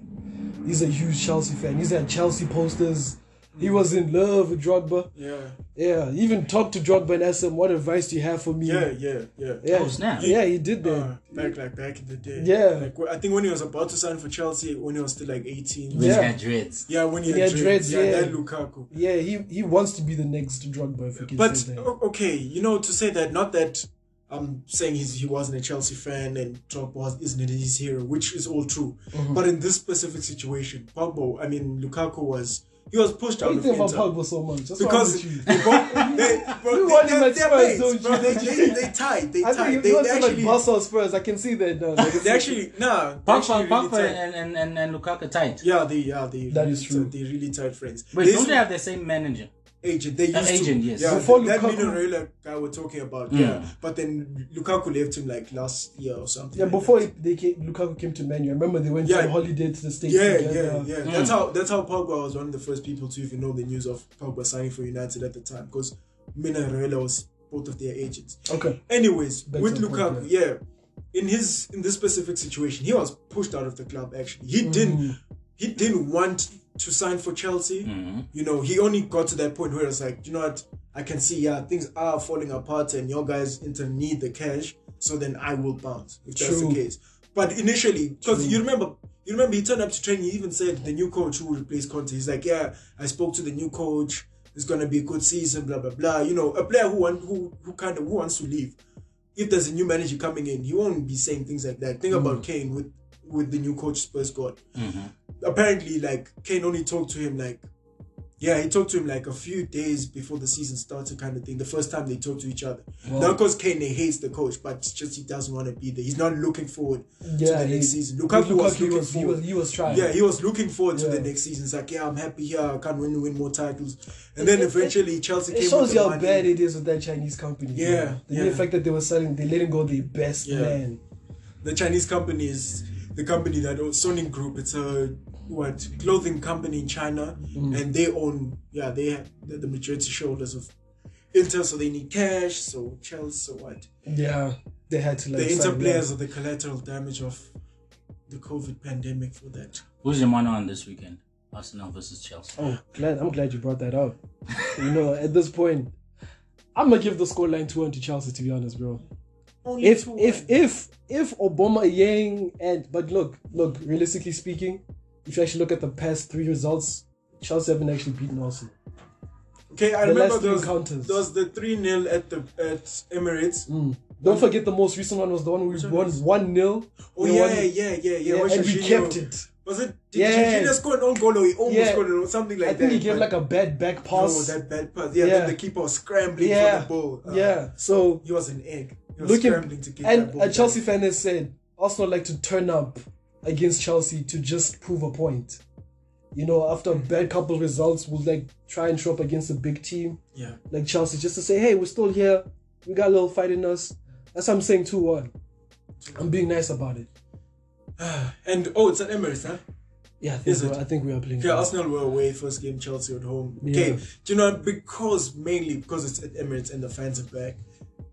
A: He's a huge Chelsea fan. He's had Chelsea posters. He was in love with Drogba.
B: Yeah.
A: Yeah, he even talked to Drogba and asked him, "What advice do you have for me?"
B: Yeah, yeah, yeah.
A: yeah,
C: Oh, snap.
A: yeah, he did that.
B: Uh, back like back in the day.
A: Yeah.
B: Like I think when he was about to sign for Chelsea, when he was still like 18.
C: When he
A: Yeah.
C: had dreads.
B: Yeah, when he,
A: He
B: had,
A: had
B: dreads.
A: dreads,
B: Yeah,
A: yeah.
B: that Lukaku.
A: yeah, he he wants to be the next Drogba. If we can
B: But
A: say that.
B: okay, you know, to say that, not that I'm saying he's, he wasn't a Chelsea fan and Drogba was, isn't his hero, which is all true.
A: Mm-hmm.
B: But in this specific situation, Pogba, I mean, Lukaku was he was pushed
A: Why
B: out
A: do you
B: of
A: think about Pogba so much? That's
B: Because they both, they, bro,
A: You
B: they, they're, they're
A: Spurs,
B: mates, bro. They, they, they tied. They
A: I
B: tied.
A: think
B: They,
A: he
B: they
A: him like
B: actually,
A: Barca or Spurs. I can see that now. Like,
B: they actually, nah. they
C: Pogba,
B: really
C: Pogba and, and, and, and Lukaku tight.
B: Yeah, they, yeah, they.
A: That
B: really
A: is true.
B: They really tight friends.
C: Wait,
B: This
C: don't they have the same manager?
B: Agent? They used to.
C: agent, yes.
B: Yeah,
A: Before
B: that
A: Lukaku-
B: Mino guy we're talking about.
C: Mm.
B: Yeah, but then Lukaku left him like last year or something.
A: Yeah,
B: like
A: before
B: that.
A: they came, Lukaku came to Man U. I remember they went
B: Yeah.
A: on holiday to the States
B: Yeah, yeah,
A: together.
B: yeah.
C: Mm.
B: That's how that's how Pogba was one of the first people to even know the news of Pogba signing for United at the time because Mino and Raiola was both of their agents.
A: Okay.
B: Anyways,
A: Back
B: with
A: to
B: Lukaku,
A: point,
B: yeah, in his in this specific situation, he was pushed out of the club. Actually, he
A: Mm.
B: didn't he didn't want to sign for Chelsea.
C: Mm-hmm.
B: You know, he only got to that point where it's like, you know what, I can see, yeah, things are falling apart, and your guys Inter need the cash, so then I will bounce if that's the case. But initially, because you remember. You remember he turned up to training. He even said the new coach who will replace Conte. He's like, yeah, I spoke to the new coach. It's gonna be a good season. Blah blah blah. You know, a player who want, who who kind of who wants to leave. If there's a new manager coming in, he won't be saying things like that. Think about Kane with with the new coach Spurs got. Apparently, like Kane only talked to him like yeah, he talked to him like a few days before the season started, kind of thing. The first time they talked to each other. Not because Kane hates the coach, but it's just he doesn't want to be there. He's not looking forward to the
A: he-
B: next season.
A: with
B: Lukaku, was
A: he
B: looking
A: was, he was he was trying.
B: Yeah, he was looking forward to the next season. It's like, yeah, I'm happy here. I can't win, win more titles. And then
A: It- it-
B: eventually Chelsea
A: It shows you how
B: money.
A: bad it is with that Chinese company.
B: Yeah,
A: bro. the
B: yeah.
A: fact that they were selling, they letting go the best
B: Yeah.
A: man.
B: The Chinese company is the company that owns Suning Group. It's a what clothing company in China,
A: Mm.
B: and they own yeah they have the majority shareholders of Inter, so they need cash. So Chelsea, so what?
A: Yeah, they had to like.
B: the Inter
A: sign
B: players
A: that.
B: are the collateral damage of the COVID pandemic for that.
C: Who's your money on this weekend? Arsenal versus Chelsea.
A: Oh, glad I'm glad you brought that up. you know, at this point, I'm gonna give the scoreline two one to Chelsea. To be honest, bro.
B: Only
A: If if if if Obama Yang and but look look realistically speaking, if you actually look at the past three results, Chelsea haven't actually beaten Arsenal.
B: okay, I
A: the
B: remember those
A: encounters.
B: those the three 0 at the at Emirates.
A: Don't forget the most recent one was the one we won one 0
B: Oh yeah, yeah, yeah, yeah.
A: yeah, and we
B: Jorginho-
A: kept it.
B: Was it? Did
A: Yeah.
B: Jorginho score an own goal or he almost
A: Yeah.
B: scored it, something like that?
A: I
B: that?
A: think he gave like a bad back
B: No,
A: pass.
B: that bad pass. Yeah,
A: Yeah.
B: then the keeper was scrambling
A: yeah,
B: for the ball. Uh,
A: yeah. So
B: He was an egg. He was
A: looking
B: scrambling to get that
A: and a Chelsea fan has said Arsenal like to turn up against Chelsea to just prove a point. You know, after a bad couple of results, we'll like try and show up against a big team
B: Yeah.
A: like Chelsea just to say, hey, we're still here. We got a little fight in us. That's why I'm saying 2 1. I'm being nice about it.
B: And oh, it's at Emirates, huh?
A: Yeah, I think,
B: Is
A: we're,
B: it?
A: I think we are playing.
B: Yeah. Arsenal were away first game, Chelsea at home. Okay,
A: Yeah.
B: do you know because mainly because it's at Emirates and the fans are back,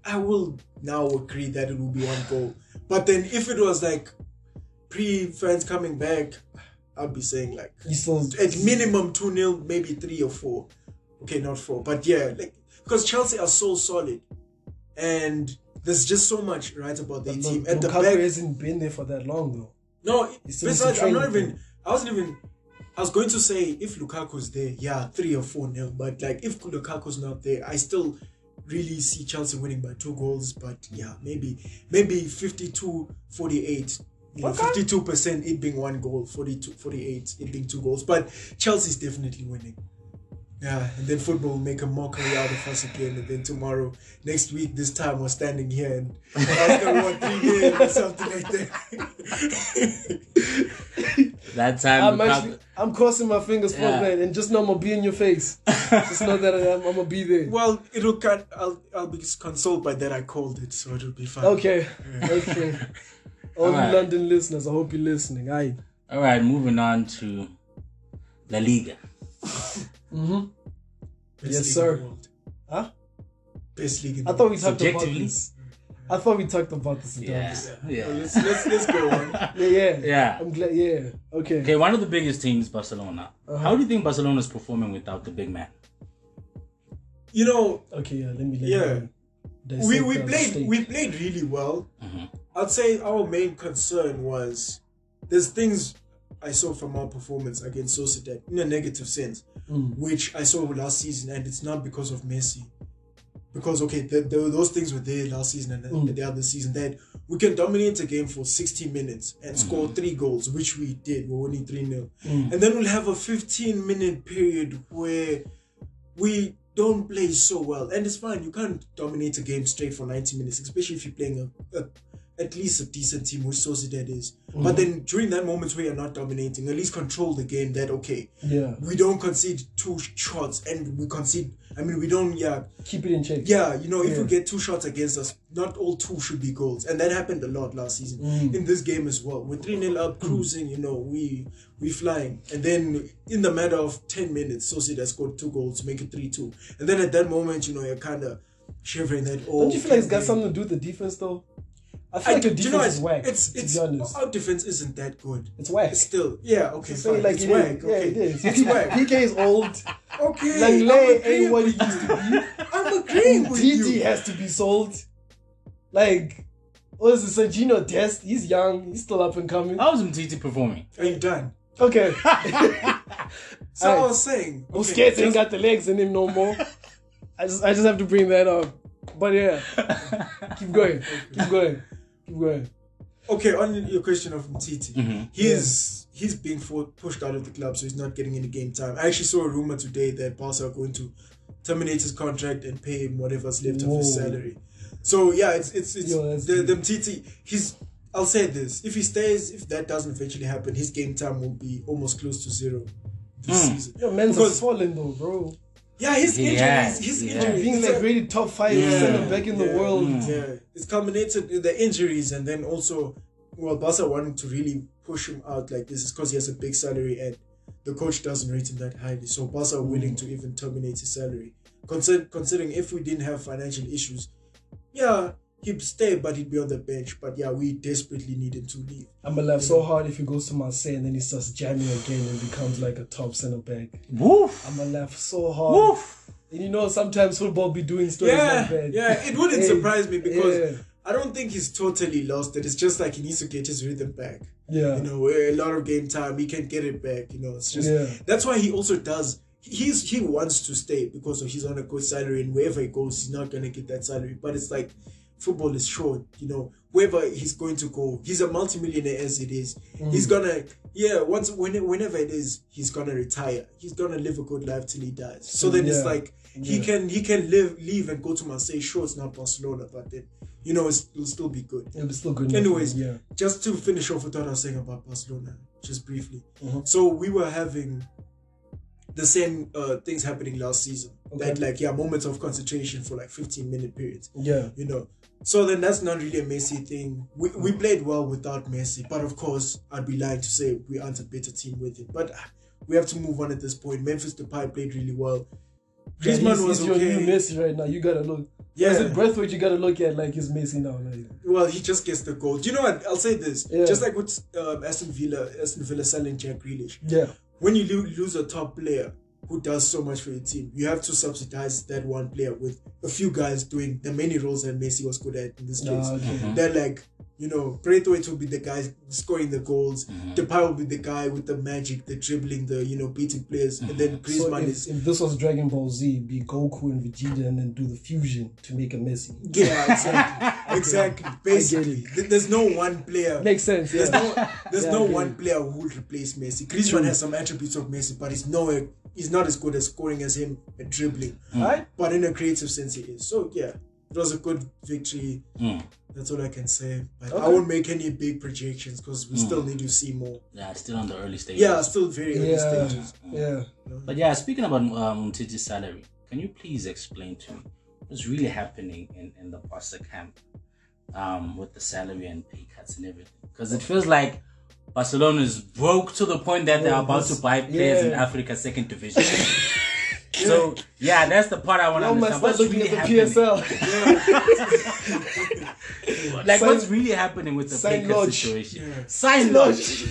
B: I will now agree that it will be one goal. But then if it was like pre fans coming back, I'd be saying like at minimum 2 0, maybe 3 or 4. Okay, not 4. But yeah, like because Chelsea are so solid. And there's just so much right about their team. At the
A: Lukaku
B: back.
A: hasn't been there for that long though.
B: No, besides, I'm not even. I wasn't even. I was going to say if Lukaku's there, yeah, 3 or 4 nil. But like if Lukaku's not there, I still really see Chelsea winning by two goals. But yeah, maybe maybe 52 48. You know,
A: Okay.
B: 52% it being one goal, 42 48 it being two goals. But Chelsea's definitely winning. Yeah, and then football will make a mockery out of us again. And then tomorrow, next week, this time we're standing here and Arsenal won 3 0 or something like that.
C: That time,
A: I'm
C: Lukaku-
A: actually I'm crossing my fingers for
C: Yeah.
A: that and just know I'm gonna be in your face. just know that I'm, I'm gonna be there.
B: well, it'll cut. I'll, I'll be consoled by that I called it, so it'll be fine.
A: Okay. Okay. All you
C: Alright.
A: London listeners, I hope you're listening. I
C: All right, moving on to La Liga.
B: Best
A: Yes, sir. Huh?
B: Best league in
A: I thought we talked about
C: Subjectively?
A: this. I thought we talked about this. in
C: Yeah, yeah.
B: Let's, let's, let's go on.
A: Yeah, yeah.
C: Yeah.
A: I'm glad. Yeah. Okay.
C: Okay, one of the biggest teams, Barcelona.
A: Uh-huh.
C: How do you think Barcelona is performing without the big man?
B: You know,
A: Okay. Yeah. Let me. Let
B: Yeah.
A: Me
B: we, we played
A: state.
B: we played really well.
C: Mhm.
B: I'd say our main concern was there's things I saw from our performance against Sociedad in a negative sense,
A: Mm.
B: which I saw last season, and it's not because of Messi. Because okay, the, the, those things were there last season and the,
A: Mm.
B: the other season that we can dominate a game for 60 minutes and score three goals, which we did. We're winning 3 0.
A: Mm.
B: And then we'll have a 15 minute period where we don't play so well. And it's fine, you can't dominate a game straight for 90 minutes, especially if you're playing a, a at least a decent team, which Sociedad is.
A: Mm-hmm.
B: But then during that moment where you're not dominating, at least control the game that, okay,
A: Yeah.
B: we don't concede two shots and we concede, I mean, we don't, yeah,
A: Keep it in check.
B: yeah, you know, if
A: Yeah.
B: we get two shots against us, not all two should be goals. And that happened a lot last season.
A: Mm.
B: In this game as well. We're 3 0 up, cruising, you know, we we flying. And then in the matter of 10 minutes, Sociedad scored two goals make it 3 2. And then at that moment, you know, you're kind of shivering that, oh.
A: Don't you feel like it's got something to do with the defense though? I feel like your defense
B: you know what?
A: is whack.
B: It's
A: to
B: it's
A: be honest,
B: our defense isn't that good.
A: it's whack.
B: It's still yeah okay
A: Just say
B: fine.
A: like
B: it's
A: it
B: whack.
A: is.
B: Okay,
A: Yeah, it is.
B: it's whack.
A: Pique is old.
B: Okay,
A: Lenglet
B: I'm
A: ain't what he used to be.
B: I'm agreeing with
A: TT
B: you.
A: has to be sold. Like, what is it? Sergino Dest. He's young. He's still up and coming.
C: How was Umtiti performing?
B: Are you done?
A: Okay.
B: So I was saying, okay,
A: Busquets ain't got the legs in him no more. I just, I just have to bring that up. But yeah, keep going, keep going, keep.
B: Okay, on your question of Umtiti,
C: Mm-hmm.
B: he's he's being for, pushed out of the club, so he's not getting any game time. I actually saw a rumor today that Barca are going to terminate his contract and pay him whatever's left of his salary. So yeah, it's it's it's
A: Yo, that's
B: the
A: deep.
B: the Umtiti. He's I'll say this: if he stays, if that doesn't eventually happen, his game time will be almost close to zero this
C: Hmm.
B: season.
A: Yo, man's
B: Because-
A: a fallen though, bro.
B: Yeah, his
C: He
B: injuries,
C: has,
B: his
C: he
B: injuries.
A: Being like
B: a-
A: really top five
B: Yeah,
A: center back in the world.
B: Yeah, it's culminated in the injuries, and then also, well, Barca wanting to really push him out like this is because he has a big salary, and the coach doesn't rate him that highly. So Barca are willing mm. to even terminate his salary. Consider, considering if we didn't have financial issues, yeah, he'd stay, but he'd be on the bench. But yeah, we desperately need him to leave.
A: I'm gonna laugh so hard if he goes to Marseille and then he starts jamming again and becomes like a top center back.
C: Woof.
A: I'm gonna laugh so hard.
C: Woof.
A: And you know, sometimes football be doing stories
B: Yeah,
A: like that.
B: yeah, it wouldn't
A: Hey,
B: surprise me because
A: yeah.
B: I don't think he's totally lost it. It's just like he needs to get his rhythm back.
A: Yeah.
B: you know a lot of game time he can get it back you know it's just
A: Yeah.
B: that's why he also does he's he wants to stay because he's on a good salary and wherever he goes he's not gonna get that salary but it's like football is short you know wherever he's going to go he's a multimillionaire as it is
A: Mm.
B: he's gonna yeah once when, whenever it is he's gonna retire he's gonna live a good life till he dies so then it's
A: Yeah.
B: like he
A: Yeah.
B: can he can live leave and go to Marseille sure it's not Barcelona but then you know it's, it'll still be good
A: It'll be still good.
B: Anyways,
A: yeah.
B: just to finish off with what I was saying about Barcelona, just briefly.
A: Mhm.
B: So we were having the same uh, things happening last season.
A: Okay.
B: That like yeah, moments of concentration for like 15 minute periods.
A: Yeah.
B: You know. So then that's not really a Messi thing. We, we played well without Messi, but of course I'd be lying to say we aren't a better team with it. But ah, we have to move on at this point. Memphis Depay played really well.
A: Yeah,
B: Griezmann
A: he's,
B: was
A: he's your new Messi right now. You gotta look.
B: Yeah.
A: Is it Braithwaite you gotta look at like he's Messi now? Like,
B: Well, he just gets the goal. Do you know what? I'll say this.
A: Yeah.
B: Just like with um, Aston Villa, Aston Villa selling Jack Grealish.
A: yeah.
B: when you lo- lose a top player who does so much for your team, you have to subsidize that one player with a few guys doing the many roles that Messi was good at in this ah, case.
A: Ah, okay. Mm-hmm.
B: They're like, you know, Braithwaite will be the guy scoring the goals. Mm-hmm. Depay will be the guy with the magic, the dribbling, the you know beating players, and then mm-hmm.
A: So
B: Griezmann
A: if,
B: is
A: if this was Dragon Ball Z, be Goku and Vegeta and then do the fusion to make a Messi.
B: yeah, exactly, exactly. Basically, there's no one player.
A: Makes sense. Yeah.
B: There's no, there's
A: Yeah,
B: no one player who will replace Messi. Griezmann has some attributes of Messi, but he's nowhere. He's not as good at scoring as him at dribbling.
A: Right?
B: But in a creative sense, he is. So yeah, it was a good victory.
C: Mm.
B: That's all I can say. But I won't make any big projections because we still need to see more.
C: Yeah, still on the early stages.
B: Yeah, still very early
A: Yeah.
B: stages.
A: Yeah.
C: But yeah, speaking about um, Titi's salary, can you please explain to me what's really happening in, in the Barca camp um, with the salary and pay cuts and everything? Because it feels like Barcelona is broke to the point that they're about to buy players in
A: yeah.
C: Africa second division. so yeah, that's the part I want to understand. What's
A: looking
C: really
A: at the
C: happening?
A: PSL.
C: Like
A: Sign-
C: what's really happening with the pay
A: sign
C: cut
A: lodge.
C: situation?
B: Yeah.
C: Sign lodge.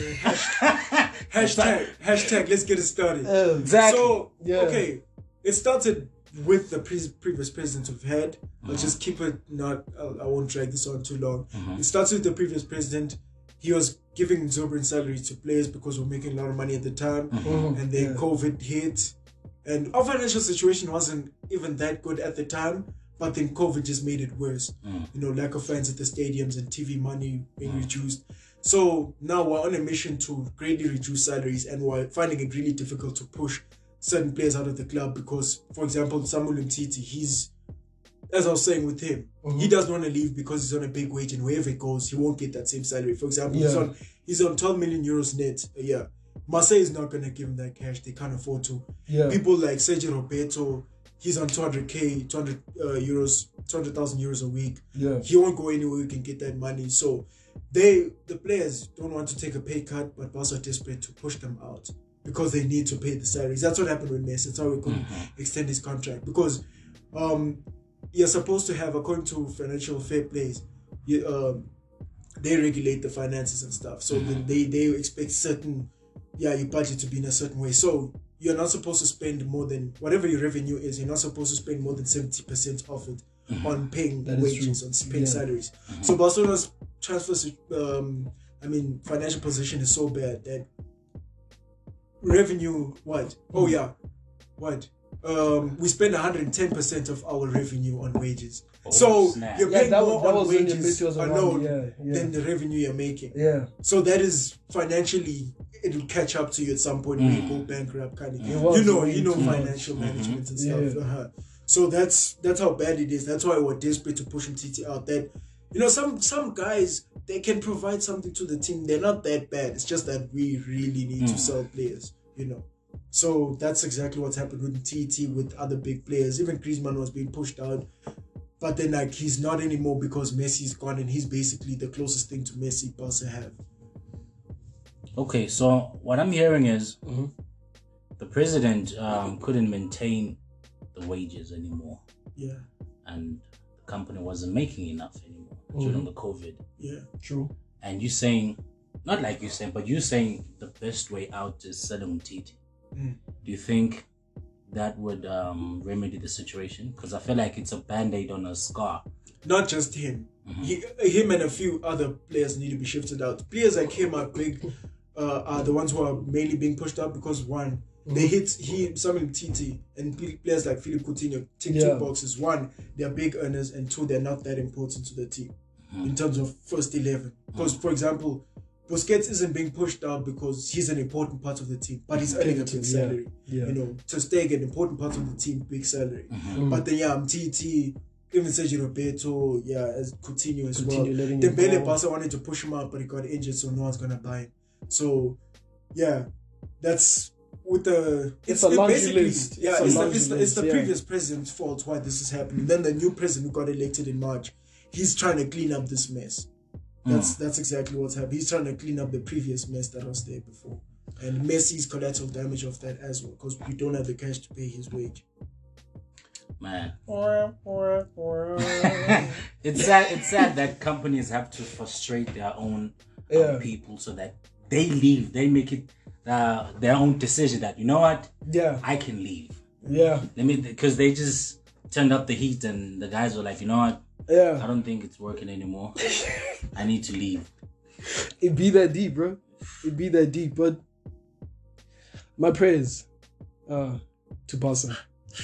B: Hashtag hashtag. Let's get it started.
C: Exactly.
B: So
A: Yeah.
B: okay, it started with the pre- previous president we've had.
A: Uh-huh.
B: I'll just keep it not. I, I won't drag this on too long.
A: Uh-huh.
B: It starts with the previous president. He was giving exorbitant salary to players because we're making a lot of money at the time,
A: Mhm.
B: and then
A: Yeah.
B: COVID hit, and our financial situation wasn't even that good at the time. But then COVID just made it worse. You know, lack of fans at the stadiums and TV money being reduced. So now we're on a mission to greatly reduce salaries, and we're finding it really difficult to push certain players out of the club because, for example, Samuel Umtiti, he's as I was saying with him,
A: Mm-hmm.
B: he doesn't want to leave because he's on a big wage, and wherever he goes, he won't get that same salary. For example, he's on he's on 12 million euros net a year. Marseille is not gonna give him that cash; they can't afford to.
A: Yeah.
B: People like Sergio Roberto, he's on 200k, 200 uh, euros, 200,000 euros a week.
A: Yeah.
B: He won't go anywhere you can get that money. So they, the players, don't want to take a pay cut, but Barca are desperate to push them out because they need to pay the salaries. That's what happened with Messi. That's how we couldn't extend his contract because um, you're supposed to have, according to financial fair plays, you, um, they regulate the finances and stuff. So then they they expect certain, yeah, your budget to be in a certain way. So you're not supposed to spend more than whatever your revenue is. You're not supposed to spend more than seventy percent of it on paying
A: That
B: wages, on paying
A: Yeah.
B: salaries. So Barcelona's transfer, um, I mean, financial position is so bad that revenue. What? Oh yeah, what? Um, we spend 110% of our revenue on wages. so
C: snap.
B: you're
A: Yeah,
B: paying
A: that
B: more
A: was- that
B: on
A: was
B: wages
A: bit was around,
B: alone
A: yeah, yeah.
B: than the revenue you're making.
A: Yeah.
B: So that is financially it'll catch up to you at some point when you go bankrupt kind of
A: It was
B: you know you know
A: too much.
B: financial management and stuff.
A: Yeah.
B: Uh-huh. So that's that's how bad it is. That's why we're desperate to push MTT out. That you know some some guys they can provide something to the team. They're not that bad. It's just that we really need to sell players. You know. So that's exactly what's happened with TT with other big players. Even Griezmann was being pushed out. But then like he's not anymore because Messi's gone and he's basically the closest thing to Messi Barca have.
C: Okay, so what I'm hearing is
A: Mm-hmm.
C: the president um, couldn't maintain the wages anymore,
B: Yeah.
C: and the company wasn't making enough anymore. During the COVID.
B: Yeah.
A: True.
C: And you saying, not like you saying, but you saying the best way out is selling Titi.
B: Mm.
C: Do you think that would um, remedy the situation? Because I feel like it's a band aid on a scar.
B: Not just him. He, him and a few other players need to be shifted out. Players like him are big, uh, are the ones who are mainly being pushed out because one, they hit he Samuel TT and players like Philip Coutinho tick
A: Yeah.
B: two boxes. One, they're big earners, and two, they're not that important to the team Hmm. in terms of first eleven. Hmm. Because for example, Busquets isn't being pushed out because he's an important part of the team, but he's earning a big salary.
A: Yeah.
B: You know, to stay an important part of the team, big salary.
A: Mm-hmm.
B: But then yeah, TT, even Sergio Roberto, yeah, as Coutinho as
A: Coutinho
B: well.
A: letting him
B: Dembele. Barca wanted to push him out, but he got injured, so no one's gonna buy him. So yeah, that's with the
A: It's a laundry
B: basically-
A: list.
B: Yeah,
A: It's
B: it's, the, it's, the, it's the
A: yeah.
B: previous president's fault why this is happening. Then the new president who got elected in March, he's trying to clean up this mess. That's that's exactly what's happened. He's trying to clean up the previous mess that was there before. And Messi's collateral damage of that as well, because we don't have the cash to pay his wage.
C: Man. it's sad. It's sad that companies have to frustrate their own um,
A: Yeah.
C: people so that they leave. They make it uh, their own decision that you know what
A: Yeah.
C: I can leave.
A: Yeah.
C: Let me because they just turned up the heat and the guys were like, you know what, I don't think it's working anymore. I need to leave.
A: It be that deep, bro. It be that deep. But my prayers uh to Barca.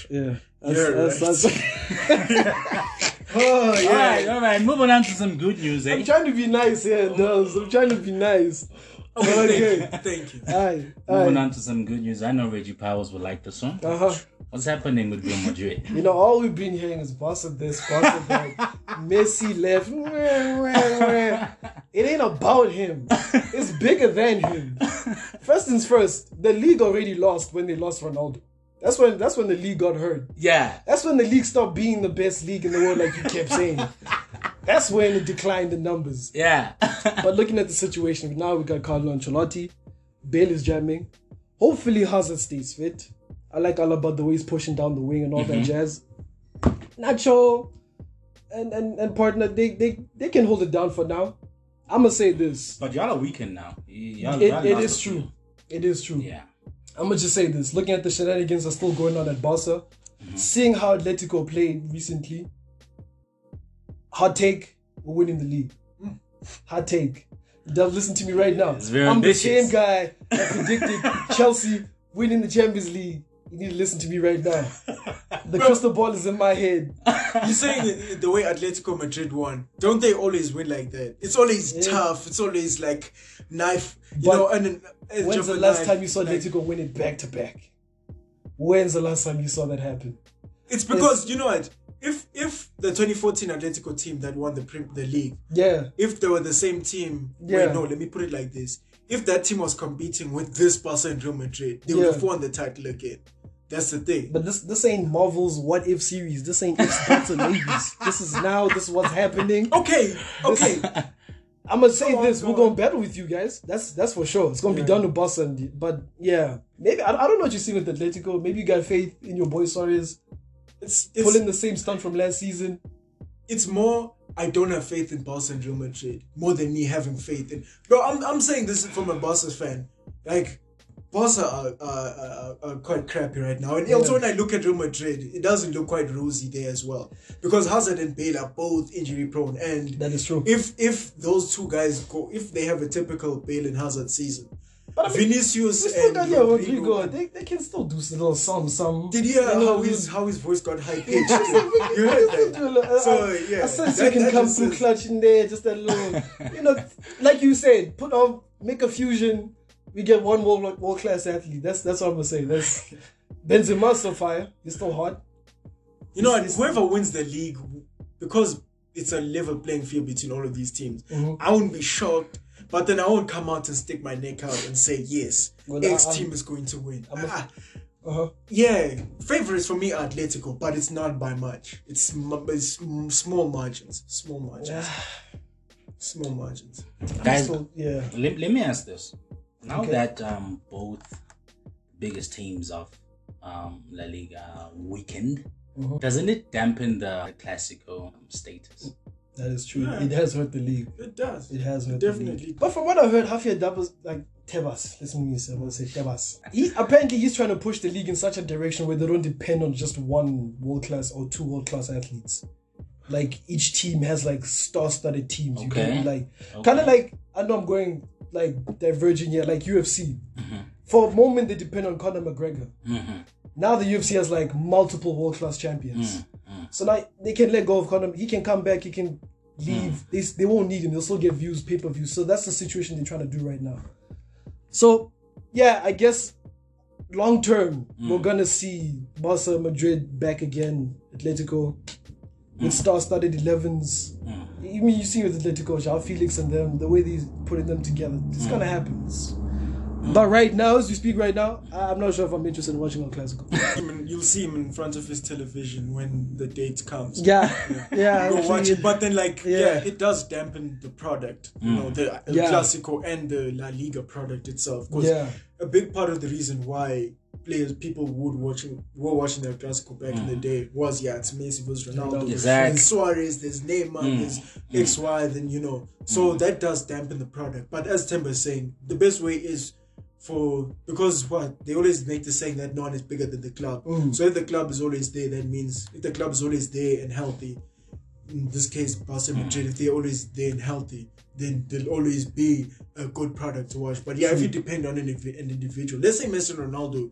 A: Yeah. That's,
B: You're
A: that's,
B: right.
A: that's,
B: Oh
C: All right, all right. Moving on to some good news, eh?
A: I'm trying to be nice here, Dubs. I'm trying to be nice. Okay.
B: Thank you.
A: Aye.
C: Moving
A: Aye.
C: on to some good news. I know Reggie Powers would like this one.
A: Uh-huh.
C: What's happening with Real Madrid?
A: You know, all we've been hearing is Barca this, Barca that. Messi left. It ain't about him. It's bigger than him. First things first, the league already lost when they lost Ronaldo. That's when that's when the league got hurt.
C: Yeah.
A: That's when the league stopped being the best league in the world, like you kept saying. That's when it declined the numbers.
C: Yeah.
A: But looking at the situation now, we got Carlo Ancelotti, Bale is jamming. Hopefully, Hazard stays fit. I like all about the way he's pushing down the wing and all that mm-hmm. jazz. Nacho and, and, and partner, they, they they can hold it down for now. I'm gonna say this.
C: but y'all are weakened now. Y- Y'all,
A: It,
C: y'all
A: it
C: lost
A: is
C: a
A: true.
C: few.
A: It is true.
C: Yeah.
A: I'm gonna just say this. Looking at the shenanigans that are still going on at Barca, seeing how Atletico played recently, hot take, we're winning the league. Hmm. Hot take. Dove, listen to me right now.
C: It's very
A: I'm
C: ambitious.
A: the same guy that predicted Chelsea winning the Champions League. You need to listen to me right now. The crystal ball is in my head.
B: You're saying the way Atletico Madrid won, don't they always win like that? It's always
A: Yeah.
B: tough. It's always like knife, you
A: But
B: know. And then edge
A: When's the last time you saw Atletico win it back to back? When's the last time you saw that happen?
B: It's because you know what? If if the 2014 Atletico team that won the prim- the league,
A: Yeah.
B: if they were the same team,
A: Yeah.
B: wait, no, let me put it like this: if that team was competing with this Barca and Real Madrid, they would
A: Yeah.
B: have won the title again. That's the thing.
A: But this this ain't Marvel's what if series. This ain't ifs, buts, and maybes. This is now. This is what's happening.
B: Okay, okay.
A: I'm gonna say this. We're gonna battle with you guys. That's that's for sure. It's gonna be
B: Yeah.
A: done to Boss and but yeah, maybe I, I don't know what you see with Atletico. Maybe you got faith in your boy Suarez
B: It's, it's
A: pulling the same stunt from last season.
B: it's more I don't have faith in Barca and Real Madrid more than me having faith in. Bro, I'm I'm saying this from a Barca fan. Like Barca are, are, are, are quite crappy right now, and also when I look at Real Madrid, it doesn't look quite rosy there as well because Hazard and Bale are both injury prone, and
A: That is true.
B: If if those two guys go, if they have a typical Bale and Hazard season,
A: But I mean,
B: Vinicius and
A: got yeah, Rodrygo. They, they can still do a little some some.
B: did you hear how his how his voice got high pitched? you heard that? Uh, so uh, yeah,
A: I sense
B: that-
A: you can come through clutch in there, just a little, you know, like you said, put on, make a fusion. We get one world world class athlete. That's that's what I'm gonna say. That's Benzema's still fire. He's still hot.
B: You know, and whoever wins the league, because it's a level playing field between all of these teams,
A: Mm-hmm.
B: I wouldn't be shocked. But then I won't come out and stick my neck out and say yes,
A: Well,
B: X
A: I- I'm-
B: team is going to win. Ah,
A: Uh huh.
B: yeah, favorites for me are Atletico, but it's not by much. It's, it's small margins, small margins, small margins.
C: Guys,
A: So yeah.
C: let, let me ask this. Now
A: Okay.
C: that um, both biggest teams of um, La Liga are weakened,
A: Mhm.
C: doesn't it dampen the Classico status?
A: That is true.
B: Yeah.
A: It has hurt the league.
B: It does.
A: It has hurt the
B: Definitely.
A: league. But from what I've heard, Javier Dabas, like Tebas, Let's move sir, I'm gonna say Tebas. He apparently he's trying to push the league in such a direction where they don't depend on just one world class or two world class athletes. Like each team has like star-studded teams. You can
C: Okay.
A: be like
C: Okay.
A: kind of like I know I'm going like diverging here, like UFC.
C: Mm-hmm.
A: For a moment, they depend on Conor McGregor.
C: Mhm.
A: Now the UFC has like multiple world class champions. So now they can let go of Conor. He can come back. He can leave. They, they won't need him. They'll still get views, pay per view. So that's the situation they're trying to do right now. So yeah, I guess long term we're gonna see Barca, Madrid back again, Atletico with mm. star-studded 11s. Mm. I mean, you see with Atletico, Joao Felix and them, the way they're putting them together, it's gonna mm. happen. It's- But right now, as we speak right now, I- I'm not sure if I'm interested in watching El classical.
B: Him in- You'll see him in front of his television when the date comes.
A: Yeah, yeah.
B: Go
A: actually,
B: watch it, but then like yeah.
A: Yeah.
B: it does dampen the product, you know, the El
A: Yeah.
B: Clasico and the La Liga product itself. Because
A: Yeah.
B: a big part of the reason why players, people would watching were watching their classical Clasico back in the mm. day. Was yeah, it's Messi versus Ronaldo,
C: Exactly.
B: there's Suarez, there's Neymar, mm. there's mm. X Y, then you know, so that does dampen the product. But as Timber is saying, the best way is for because what they always make the saying that no one is bigger than the club. So if the club is always there, that means if the club is always there and healthy, in this case Barca Madrid, if they're always there and healthy, then there'll always be a good product to watch. But yeah, if you mm-hmm. depend on an, an individual, let's say Messi Ronaldo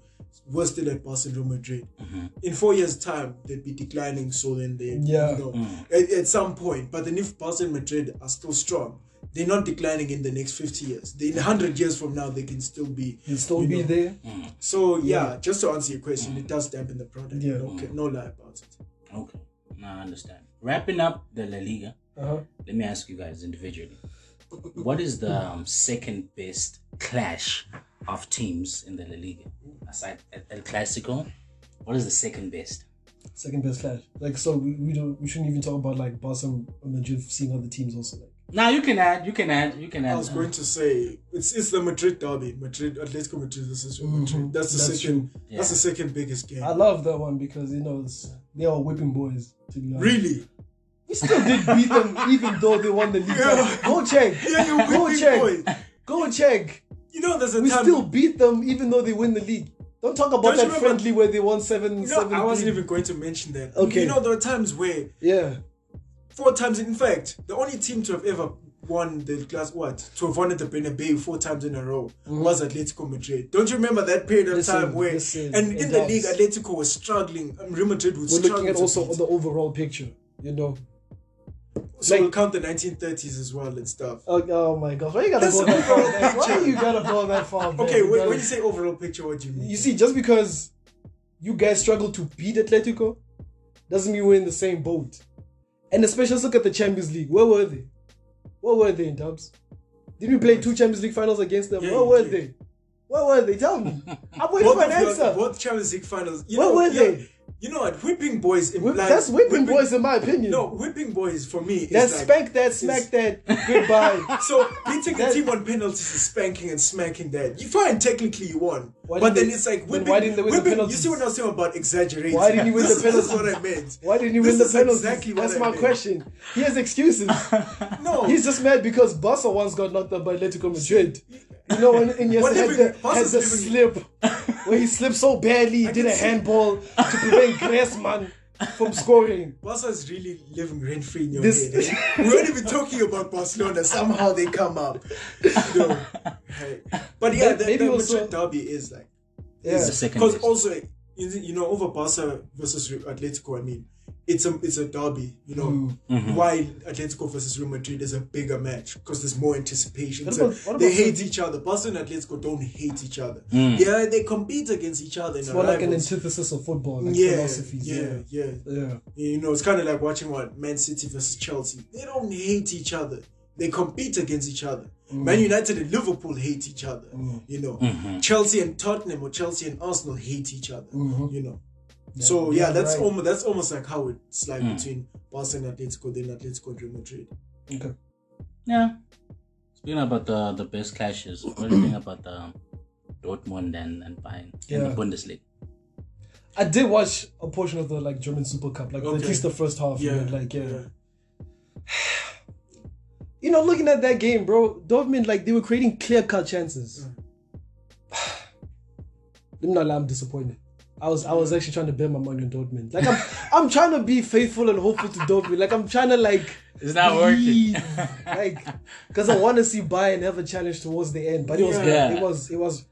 B: was still at Real Madrid, mm-hmm. in four years' time they'd be declining. So then they,
A: Yeah.
B: you know, mm. at, at some point. But then if Barca and Madrid are still strong. They're not declining in the next 50 years. They, in 100 years from now, they can still be.
A: Still be
B: know,
A: there. Mm.
B: so yeah, just to answer your question, it mm. does dampen the product.
A: Yeah.
B: No, no lie about it.
C: Okay, now I understand. Wrapping up the La Liga,
A: Uh-huh.
C: let me ask you guys individually. What is the um, second best clash of teams in the La Liga? Aside El- El Clasico, what is the second best?
A: Second best clash. Like so, we, we don't we shouldn't even talk about like Barca and Madrid seeing other teams also. Like
C: Now you can add, you can add, you can add.
B: I was going to say it's it's the Madrid derby, Madrid Atletico Madrid versus Real Madrid. That's the
A: Mm-hmm. That's
B: second.
C: true.
B: That's the second biggest game.
A: I love that one because you know it's, they are whipping boys. To be honest,
B: really?
A: We still did beat them even though they won the league.
B: Yeah.
A: Go check.
B: Yeah, you
A: Go check.
B: boys.
A: Go check.
B: You know, there's a
A: We
B: time.
A: still beat them even though they win the league. Don't talk about
B: Don't
A: that friendly where they won seven.
B: you know,
A: seven
B: I wasn't even going to mention that.
A: Okay.
B: You know, there are times where
A: Yeah.
B: four times. In fact, the only team to have ever won the class what to have won at the Bernabeu four times in a row was Atletico Madrid. Don't you remember that period of
A: Mm-hmm. Listen,
B: time where
A: listen,
B: and in the league Atletico was struggling Real Madrid was
A: We're looking at also the overall picture. You know.
B: So
A: like-
B: we'll count the 1930s as well and stuff.
A: Oh, oh my gosh! Why you gotta
B: That's
A: go that far? why you gotta go that far? man?
B: Okay, when, when you say overall picture, what do you mean?
A: You see, just because you guys struggle to beat Atletico doesn't mean we're in the same boat. And especially let's look at the Champions League. Where were they? Where were they in dubs? Did we play two Champions League finals against them?
B: Yeah,
A: Where were they? Where were they? Tell me. I'm waiting for an answer.
B: What Champions League finals. You
A: Where
B: know,
A: were
B: yeah,
A: they?
B: You know what? Whipping boys
A: Whip-
B: implies
A: that's whipping boys, in my opinion.
B: No, whipping boys for me is
A: That's
B: like,
A: spank that, smack that, goodbye.
B: So beating a team on penalties is spanking and smacking that. You fine, technically you won,
A: Why
B: but then it's like whipping.
A: why didn't they win the
B: whipping- you
A: penalties?
B: see what I was saying about exaggerating?
A: Why didn't you win the
B: This is- is
A: penalties?
B: what I meant.
A: Why didn't you
B: This
A: win the penalties?
B: Exactly
A: That's
B: I
A: my
B: meant.
A: question. He has excuses.
B: No,
A: He's just mad because Barca once got knocked out by Atletico Madrid. You know, when Iniesta
B: What
A: had
B: living-
A: the, had the slip, where he slipped so badly, he
B: I
A: did a handball to prevent Griezmann from scoring.
B: Barca is really living rent free in your
A: This-
B: head. eh? We weren't even talking about Barcelona. Somehow they come up. You know, hey. But yeah, the,
A: Maybe
B: the
A: also-
B: Madrid derby is like
A: Yeah.
C: The second
B: because also you you know over Barca versus Atletico. I mean, it's a it's a derby. You know,
A: Mm.
B: while Atletico versus Real Madrid is a bigger match because there's more anticipation.
A: What
B: So
A: about- what
B: they
A: about
B: hate each other. Barca and Atletico don't hate each other.
C: Mm.
B: Yeah, they compete against each other.
A: It's
B: in
A: more like an
B: rivals.
A: antithesis of football, like
B: yeah,
A: philosophies.
B: yeah,
A: Yeah.
B: yeah,
A: Yeah.
B: You know, it's kind of like watching what Man City versus Chelsea. They don't hate each other. They compete against each other.
A: Mm.
B: Man United and Liverpool hate each other. You know, Chelsea and Tottenham or Chelsea and Arsenal hate each other. You know. So yeah,
A: yeah,
B: that's
A: right.
B: almost that's almost like how it's like hmm. between Barca and Atletico, then Atletico and Real Madrid.
A: Okay.
C: Yeah. Speaking about the the best clashes, what do you think about the Dortmund and, and Bayern in the Bundesliga?
A: I did watch a portion of the like German Super Cup, like at least the first half.
B: Yeah,
A: Yeah. Like yeah.
B: yeah.
A: You know, looking at that game, bro, Dortmund like they were creating clear cut chances. I'm not. I'm disappointed. I was I was actually trying to bet my money on Dortmund. Like I'm I'm trying to be faithful and hopeful to Dortmund. Like I'm trying to like
C: It's not working.
A: like because I want to see Bayern have a challenge towards the end. But it was
C: Yeah.
A: it was it was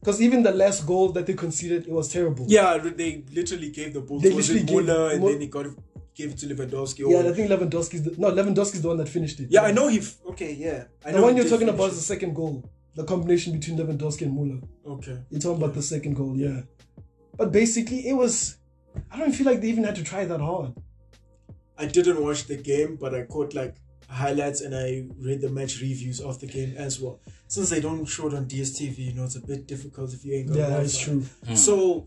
A: because even the last goal that they conceded, it was terrible.
B: Yeah, they literally gave the ball
A: They
B: to was it
A: literally gave-
B: Muller and
A: Mu-
B: then he got gave it to Lewandowski.
A: Yeah,
B: or-
A: I think Lewandowski's the, no Lewandowski's the one that finished it.
B: yeah, I know he. F- okay, yeah, I
A: The
B: know
A: one you're talking about is the second goal. The combination between Lewandowski and Muller.
B: Okay.
A: You're talking about the second goal, yeah. But basically, it was. I don't feel like they even had to try that hard.
B: I didn't watch the game, but I caught like highlights and I read the match reviews of the game as well. Since they don't show it on DSTV, you know, it's a bit difficult if you ain't got
A: Yeah,
B: Wi-Fi.
A: it's true.
B: So,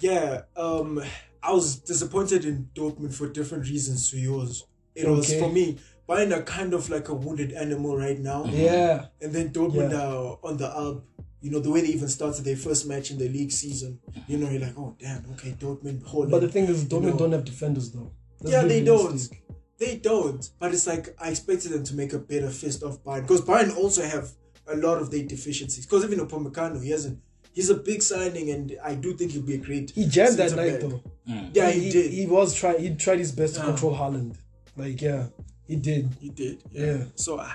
B: yeah, um, I was disappointed in Dortmund for different reasons to yours. It was
A: Okay.
B: for me Bayern a kind of like a wounded animal right now, mm-hmm.
A: Yeah,
B: and then Dortmund
A: Yeah.
B: are on the up. You know the way they even started their first match in the league season. You know you're like, oh damn, okay, Dortmund. Haaland,
A: but the thing is, Dortmund
B: know.
A: don't have defenders though. Let's
B: yeah,
A: be
B: they don't.
A: realistic.
B: They don't. But it's like I expected them to make a better fist of Bayern because Bayern also have a lot of their deficiencies. Because even Upamecano, he hasn't. He's a big signing, and I do think he'll be a great.
A: He jammed that night
B: back.
A: though. Mm.
B: Yeah,
A: he,
B: he, did.
A: He was trying. He tried his best to
B: Yeah.
A: control Haaland. Like yeah, he did.
B: He did. Yeah.
A: Yeah.
B: So I,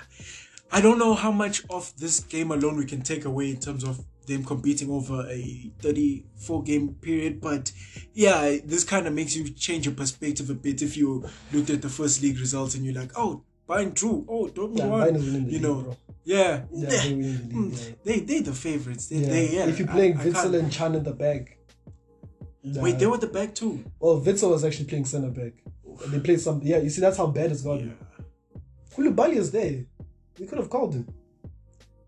B: I don't know how much of this game alone we can take away in terms of them competing over a 34 game period, but yeah, this kind of makes you change your perspective a bit if you looked at the first league results and you're like, oh, Bayern drew, oh, Dortmund
A: Yeah,
B: won.
A: Bayern is winning the
B: you know,
A: bro.
B: yeah,
A: Yeah, they winning the league. Mm, yeah.
B: they they the favorites. They,
A: Yeah.
B: they yeah.
A: if you're playing
B: Witsel
A: and Can in the back.
B: wait, they were the back too.
A: Well, Witsel was actually playing center back. They played some. Yeah, you see, that's how bad it's gotten.
B: Yeah.
A: Koulibaly is there. We could have called him.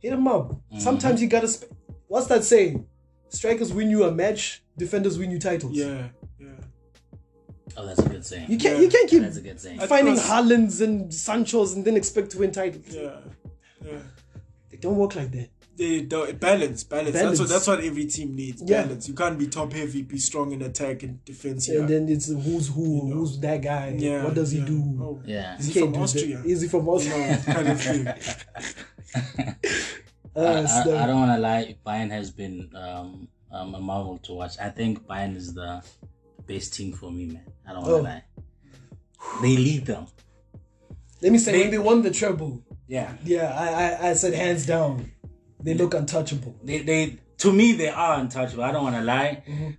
A: Hit him up.
B: Mm-hmm.
A: Sometimes you gotta. Sp- What's that saying? Strikers win you a match. Defenders win you titles.
B: Yeah, yeah.
C: Oh, that's a good saying.
A: You can't.
B: Yeah.
A: You can't keep
C: That's a good saying.
A: finding
B: Plus-
A: Haalands and Sanchos and then expect to win titles.
B: Yeah, yeah.
A: They don't work like that.
B: They don't balance, balance. That's what that's what every team needs.
A: Yeah.
B: Balance. You can't be top heavy, be strong in attack and defense. Yeah.
A: And then it's who's who,
B: know.
A: who's that guy,
B: yeah.
A: what does he do?
B: Oh.
C: Yeah.
B: Is
A: He
B: he from. Austria?
A: Is he from Austria?
B: No, kind of thing.
A: Uh,
C: I, I, I don't want to lie. Bayern has been um, um, a marvel to watch. I think Bayern is the best team for me, man. I don't want to
A: Oh.
C: lie. They lead them.
A: Let me say,
C: They-
A: when they won the treble,
C: Yeah.
A: yeah, I, I, I said hands down, they look untouchable.
C: They, they, to me, they are untouchable. I don't want to lie.
A: Mm-hmm.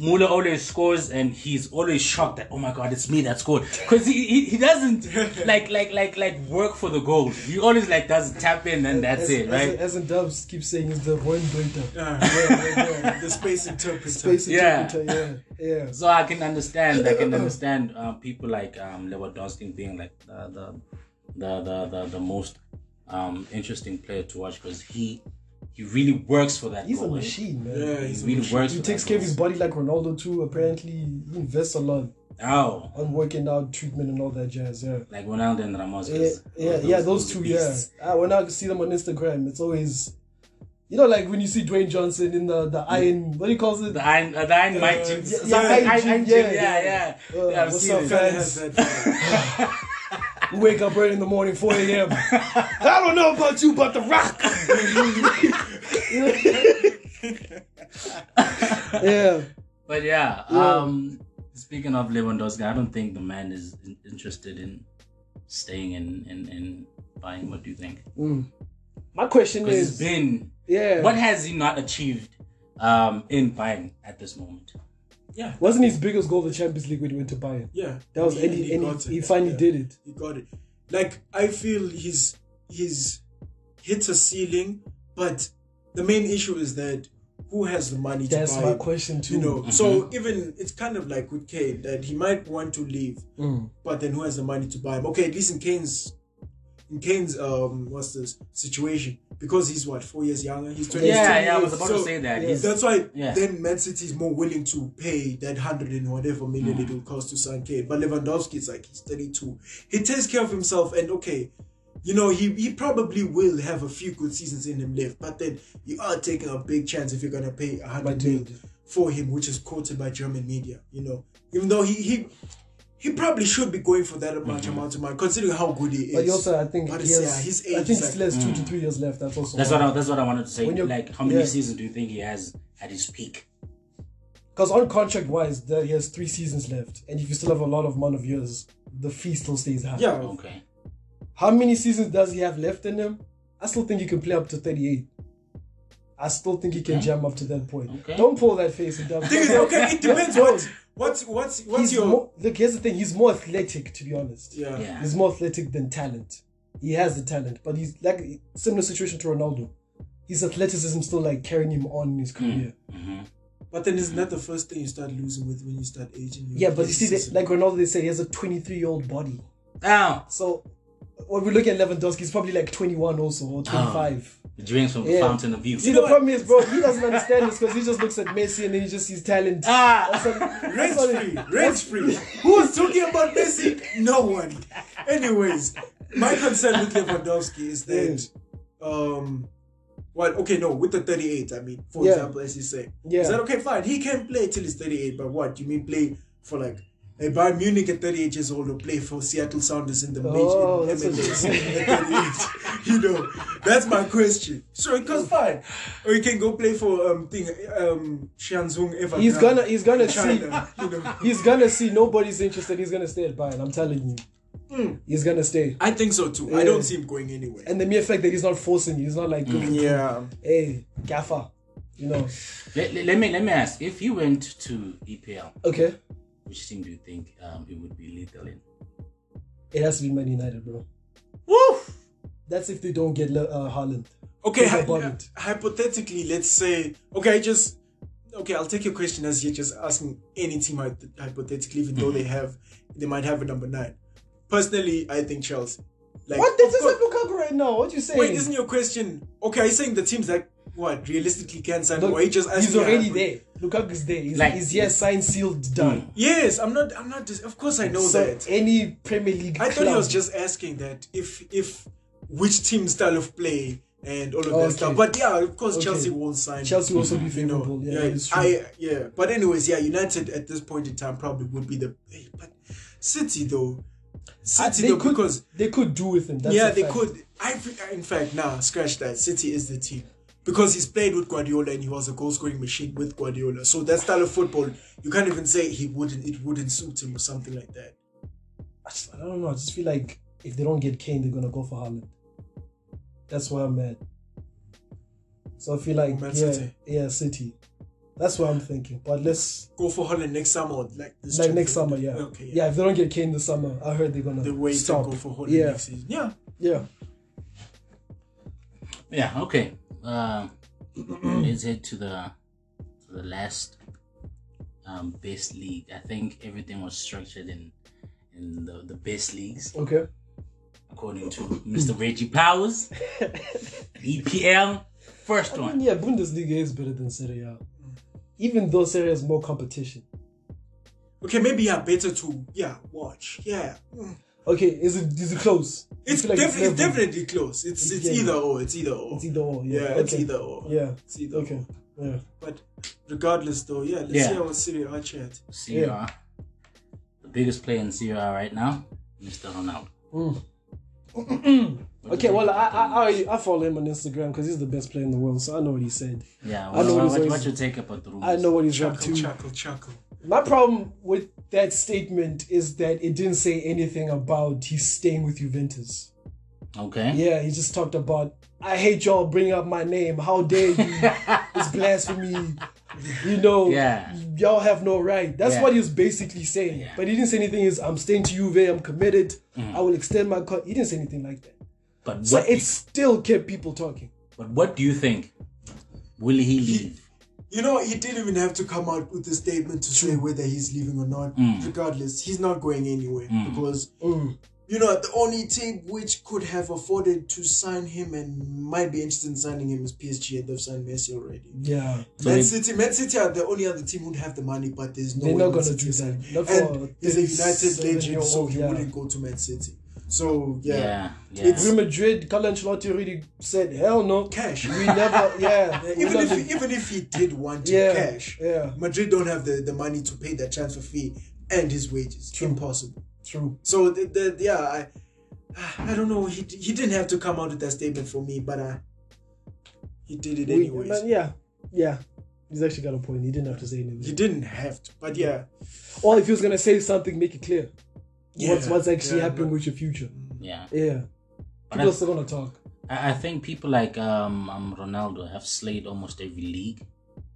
C: Muller always scores, and he's always shocked that oh my god, it's me that scored. Because he, he he doesn't like like like like work for the goal. He always like does tap in, and that's
A: as,
C: it, right?
A: As, in Dubs keeps saying, it's the one Breiter.
B: Yeah.
A: Yeah, yeah, yeah.
B: the space interpreter.
A: Space
C: Yeah.
A: interpreter, yeah, yeah.
C: So I can understand. I can understand uh, people like um, Lewandowski being like the the the the, the, the most um, interesting player to watch because he he really works for that
A: He's a
C: goal. eh?
A: machine, man.
B: Yeah,
C: He
B: he's a
C: really
B: machine.
C: works
A: He
C: for
A: takes
C: that
A: care of his body like Ronaldo too. Apparently, he invests a lot
C: Oh,
A: on working out, treatment, and all that jazz. Yeah.
C: like Ronaldo and Ramos.
A: Yeah,
C: 'cause
A: yeah, yeah, those two, yeah.
C: beasts.
A: Uh, when I see them on Instagram, it's always, you know, like when you see Dwayne Johnson in the the iron, what do you call it?
C: The Iron, uh, the Iron Mike Gym.
A: yeah,
C: Some-
A: yeah, Gym,
C: Gym,
A: yeah,
C: yeah,
A: yeah.
C: yeah.
A: Uh,
C: Yeah, I've
A: what's
C: seen
A: up,
C: it.
A: Fans?
B: has.
A: Wake up early in the morning, 4 a.m. I don't know about you, but The Rock. yeah.
C: But yeah,
A: Yeah.
C: um, speaking of Lewandowski, I don't think the man is in- interested in staying in, in, in Bayern. What do you think?
A: My question is,
C: been
A: yeah,
C: what has he not achieved um, in Bayern at this moment?
B: Yeah,
A: wasn't his biggest goal the Champions League when he went to Bayern?
B: yeah.
A: That was,
B: He-
A: and he,
B: he
A: and
B: got
A: he, he finally
B: Yeah.
A: did it.
B: He got it. Like I feel he's he's hit a ceiling, but the main issue is that who has the money
A: That's
B: to buy That's
A: my
B: him?
A: question too.
B: You know, so even it's kind of like with Kane that he might want to leave,
A: Mm.
B: but then who has the money to buy him? Okay, at least in Kane's in Kane's um what's this situation because he's what four years younger. He's twenty.
C: Yeah, yeah, I was about to say that.
A: yeah.
C: He's,
B: That's why
C: Yeah.
B: then Man City is more willing to pay that hundred and whatever million it will cost to sign Kane. But Lewandowski is like he's 32. He takes care of himself and okay, you know, he, he probably will have a few good seasons in him left, but then you are taking a big chance if you're gonna pay a
A: My
B: hundred for him, which is quoted by German media, you know. Even though he he he probably should be going for that much mm-hmm. amount of money, considering how good he is.
A: But also, I think,
B: But
A: he
B: it's-
A: has,
B: yeah, his age, I
A: think
B: is
A: he
B: like-
A: still has two to mm. three years left. That's also
C: that's what I, that's what I wanted to say. Like, how many
A: yeah.
C: seasons do you think he has at his peak?
A: Because on contract wise, there he has three seasons left, and if you still have a lot of amount of years, the fee still stays high.
B: yeah,
C: Okay.
A: How many seasons does he have left in him? I still think he can play up to 38. I still think he can jam up to that point.
C: Okay.
A: Don't pull that face and dump.
B: thing okay, it depends what what's what's what's
A: He's
B: your
A: more, look, here's the thing. He's more athletic, to be honest.
B: yeah.
C: Yeah.
A: He's more athletic than talent. He has the talent, but he's like similar situation to Ronaldo. His athleticism still like carrying him on in his hmm. career. Mm-hmm.
B: But then isn't that the first thing you start losing with when you start aging? Your
A: Yeah, but you see, that,
B: athleticism?
A: like Ronaldo, they say he has a 23 year old body.
C: Now,
A: So when we look at Lewandowski, he's probably like 21 also or 25.
C: the drinks from the fountain of youth.
A: See, the problem is, bro, he doesn't understand this because he just looks at Messi and then he just sees talent.
C: Ah!
A: That's what- that's
B: Rent free,
A: it-
B: rent free. Who's talking about Messi? No one. Anyways, my concern with Lewandowski is that, um, well, Okay, no, with the 38, I mean, for
A: Yeah.
B: example, as you say,
A: Yeah.
B: is that okay? Fine, he can play till he's 38, but what? You mean play for like? A Bayern Munich at 38 years old or play for Seattle Sounders in the
A: Oh,
B: major in MLS
A: you're
B: at 38. You know, that's my question. So it because fine, or you can go play for um thing um Shanzhong Evergrande.
A: He's gonna, he's gonna see,
B: you know.
A: he's gonna see nobody's interested. He's gonna stay at Bayern. I'm telling you,
B: Hmm.
A: he's gonna stay.
B: I think so too. I don't see him going anywhere.
A: And the mere fact that he's not forcing you, he's not like,
B: yeah.
A: hey, Gaffer, you know?
C: Let, let, let me let me ask: If you went to EPL,
A: Okay,
C: which team do you think um, it would be lethal in?
A: it has to be Man United, bro.
B: Woo!
A: That's if they don't get Le- uh, Haaland.
B: Okay,
A: Think
B: hy-
A: about
B: hypothetically, let's say okay, just okay. I'll take your question as you're just asking any team hypothetically, even though they have they might have a number nine. Personally, I think Chelsea. Like,
A: What? This
B: of
A: is
B: course-
A: like Lukaku right now. What you saying?
B: Wait, isn't your question okay? Are you saying the teams that what realistically can sign?
A: Look,
B: or are just
A: he's already
B: hypo-
A: there. Lukaku's there. He's,
C: Like-
A: he's here, signed, sealed, done. Mm.
B: Yes, I'm not. I'm not. Dis- of course, I know
A: so
B: that.
A: any Premier League
B: I thought he was just asking that if if which team style of play and all of that stuff. But yeah, of course,
A: Okay.
B: Chelsea won't sign.
A: Chelsea will also be
B: you know.
A: Yeah,
B: yeah,
A: it's true.
B: I yeah. But anyways, yeah, United at this point in time probably would be the. But City though,
A: I-
B: City
A: they
B: though
A: could
B: because
A: they could do with him. That's
B: yeah they
A: fact.
B: could. I in fact nah scratch that. City is the team. Because he's played with Guardiola and he was a goal scoring machine with Guardiola. So that style of football, you can't even say he wouldn't it wouldn't suit him or something like that.
A: I, just, I don't know. I just feel like if they don't get Kane, they're gonna go for Haaland. That's where I'm at. So I feel like
B: Man
A: yeah,
B: City.
A: yeah, City. That's what I'm thinking. But let's
B: Go for Haaland next summer or like this
A: like next summer, yeah.
B: Okay,
A: yeah. if they don't get Kane this summer, I heard they're gonna
B: the way
A: stop.
B: to go for Haaland
A: yeah,
B: next season. Yeah.
A: yeah.
C: Yeah. Okay. Um, let's head to the to the last um, best league. I think everything was structured in in the, the best leagues
A: Okay.
C: according to Mr. Reggie Powers. EPL. First
A: I mean,
C: one.
A: yeah, Bundesliga is better than Serie A. Even though Serie A has more competition.
B: Okay, maybe yeah, better to yeah watch. Yeah, Mm.
A: Okay, is it is it close?
B: It's,
A: feel like
B: defi- it's definitely close. It's it's
A: Yeah.
B: either or. It's either or.
A: It's either or.
B: yeah,
A: Yeah,
B: it's either or.
A: Yeah.
B: it's either
A: Okay.
B: or.
A: Yeah.
B: But regardless, though, yeah, let's
C: Yeah.
B: hear what Serie A chat.
C: CR. The biggest player in CR right now, Mr. Ronaldo. Mm.
A: Okay, well, I I I, I follow him on Instagram because he's the best player in the world, so I know what he said.
C: Yeah,
A: I know
C: well,
A: what
C: what,
A: he's
C: what,
A: always-
C: your take about the rumors?
A: I know what he's up
B: Chuckle,
A: to.
B: chuckle, chuckle.
A: My problem with that statement is that it didn't say anything about he's staying with Juventus.
C: Okay.
A: Yeah, he just talked about I hate y'all bringing up my name. How dare you? it's blasphemy. You know,
C: Yeah.
A: y'all have no right. That's
C: Yeah.
A: what he was basically saying.
C: Yeah.
A: But he didn't say anything. Is I'm staying to Juve. I'm committed.
C: Mm.
A: I will extend my. Co-. He didn't say anything like that.
C: But
A: So it still kept people talking.
C: but what do you think? Will he leave?
B: You know, he didn't even have to come out with a statement to say whether he's leaving or not.
C: Mm.
B: Regardless, he's not going anywhere because
A: Mm.
B: you know the only team which could have afforded to sign him and might be interested in signing him is PSG, and they've signed Messi already.
A: Yeah,
C: So
B: Man
C: they-
B: City, Man City are the only other team who would have the money, but there's no
A: they're
B: way
A: not
B: Man
A: gonna
B: City
A: do that. Not
B: And he's a United legend, so he
A: yeah.
B: wouldn't go to Man City. So yeah,
C: Yeah. Yeah.
B: It's-
A: Real Madrid, Carlo Ancelotti already said, "Hell no,
B: cash.
A: we never." Yeah,
B: even if he, even if he did want to
A: yeah,
B: cash,
A: yeah,
B: Madrid don't have the, the money to pay that transfer fee and his wages. True. Impossible.
A: true.
B: So the, the yeah, I I don't know. He he didn't have to come out with that statement for me, but uh, he did it
A: We-
B: anyways.
A: but yeah, yeah. He's actually got a point. He didn't have to say anything.
B: He didn't have to, but yeah,
A: Or if he was gonna say something, make it clear. What's
B: Yeah,
A: what's actually
B: yeah,
A: happening
B: no.
A: with your future?
C: Yeah.
A: Yeah,
C: But
A: people
C: I-
A: are still gonna talk.
C: I, I think people like um, um Ronaldo have slayed almost every league.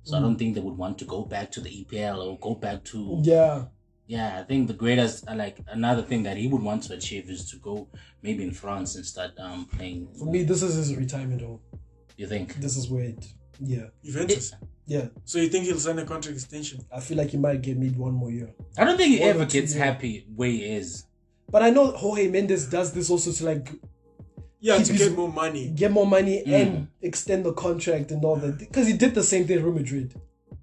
C: So I don't think they would want to go back to the EPL or go back to
A: Yeah,
C: yeah. I think the greatest uh, like another thing that he would want to achieve is to go maybe in France and start um playing.
A: for me, this is his retirement home.
C: You think?
A: This is where it. Yeah,
B: Juventus.
A: yeah.
B: So you think he'll sign a contract extension?
A: I feel like he might get maybe one more year.
C: I don't think he
A: One
C: ever gets
A: years.
C: happy where he is.
A: But I know Jorge Mendes does this also to like
B: Yeah, to
A: his-
B: get more money.
A: get more money
C: Mm.
A: and extend the contract and all that because he did the same thing at Real Madrid.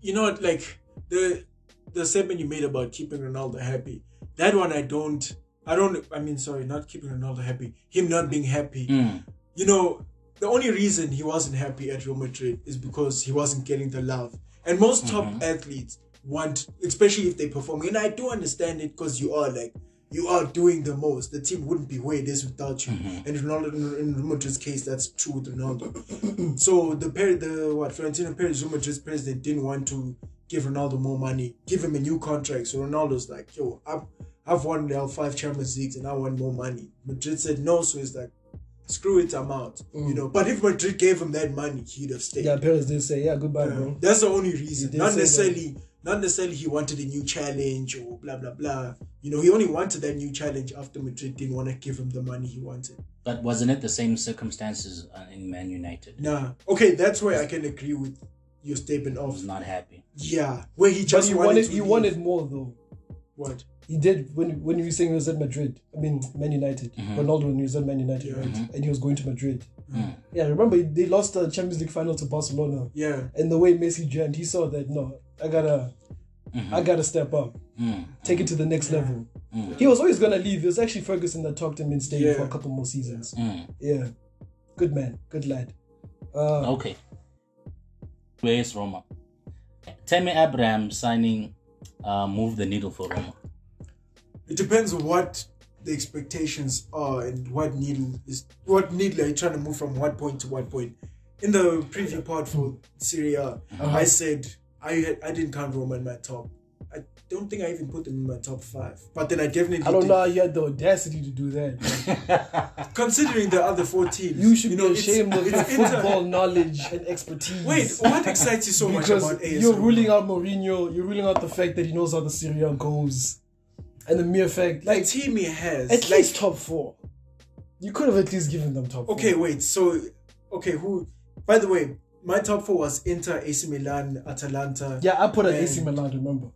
B: You know, what, like the the statement you made about keeping Ronaldo happy. That one I don't. I don't. I mean, sorry, not keeping Ronaldo happy. Him not being happy.
C: Mm.
B: you know, the only reason he wasn't happy at Real Madrid is because he wasn't getting the love. And most mm-hmm. top athletes want, especially if they perform. And I do understand it because you are like, you are doing the most. The team wouldn't be where it is without you. Mm-hmm. And Ronaldo, in, in Real Madrid's case, that's true with Ronaldo. so the Perez, the what Florentino Perez, Real Madrid's president, didn't want to give Ronaldo more money, give him a new contract. So Ronaldo's like, yo, I've, I've won now five Champions Leagues and I want more money. Madrid said no, so he's like, screw it, I'm out. You know, but if Madrid gave him that money, he'd have stayed.
A: Yeah, Perez did say, "Yeah, goodbye, bro."
B: That's the only reason. Not
A: say that.
B: necessarily, not necessarily he wanted a new challenge or blah blah blah. You know, he only wanted that new challenge after Madrid didn't want to give him the money he wanted.
C: But wasn't it the same circumstances uh, in Man United?
B: Nah, okay, that's where I can agree with your statement
C: I was
B: of
C: not happy.
B: yeah, where he
A: But
B: just
A: he
B: wanted,
A: wanted,
B: to
A: he
B: leave.
A: wanted more though.
B: what?
A: He did when when he was saying he was at Madrid. I mean, Man United. Ronaldo when he was at Man United,
B: Yeah.
A: right? And he was going to Madrid.
C: Mm.
A: Yeah, remember they lost the Champions League final to Barcelona,
B: Yeah,
A: and the way Messi jammed, he saw that no, I gotta, I gotta step up,
C: Mm.
A: take it to the next level.
C: Mm.
A: He was always gonna leave. It was actually Ferguson that talked him in staying
B: Yeah.
A: for a couple more seasons.
C: Mm.
A: Yeah, good man, good lad. Uh,
C: Okay. Where's Roma? Tammy Abraham signing uh, move the needle for Roma.
B: It depends on what the expectations are and what needle is what needle are you trying to move from what point to what point. In the preview part for Serie A, uh-huh. I said I had, I didn't count Roma in my top. I don't think I even put them in my top five. But then I definitely
A: I don't
B: did.
A: know how you had the audacity to do that.
B: Considering the other four teams,
A: You should
B: know,
A: be
B: it's-
A: ashamed of your
B: it's Inter-
A: football knowledge and expertise.
B: Wait, what excites you so much about AS?
A: you're ruling out Mourinho, you're ruling out the fact that he knows how the Serie A goes, and the mere fact, like
B: team he has.
A: at
B: like,
A: least top four. You could have at least given them top.
B: Okay,
A: four.
B: wait. So, okay, who? By the way, my top four was Inter, AC Milan, Atalanta.
A: Yeah, I put an AC Milan. Remember,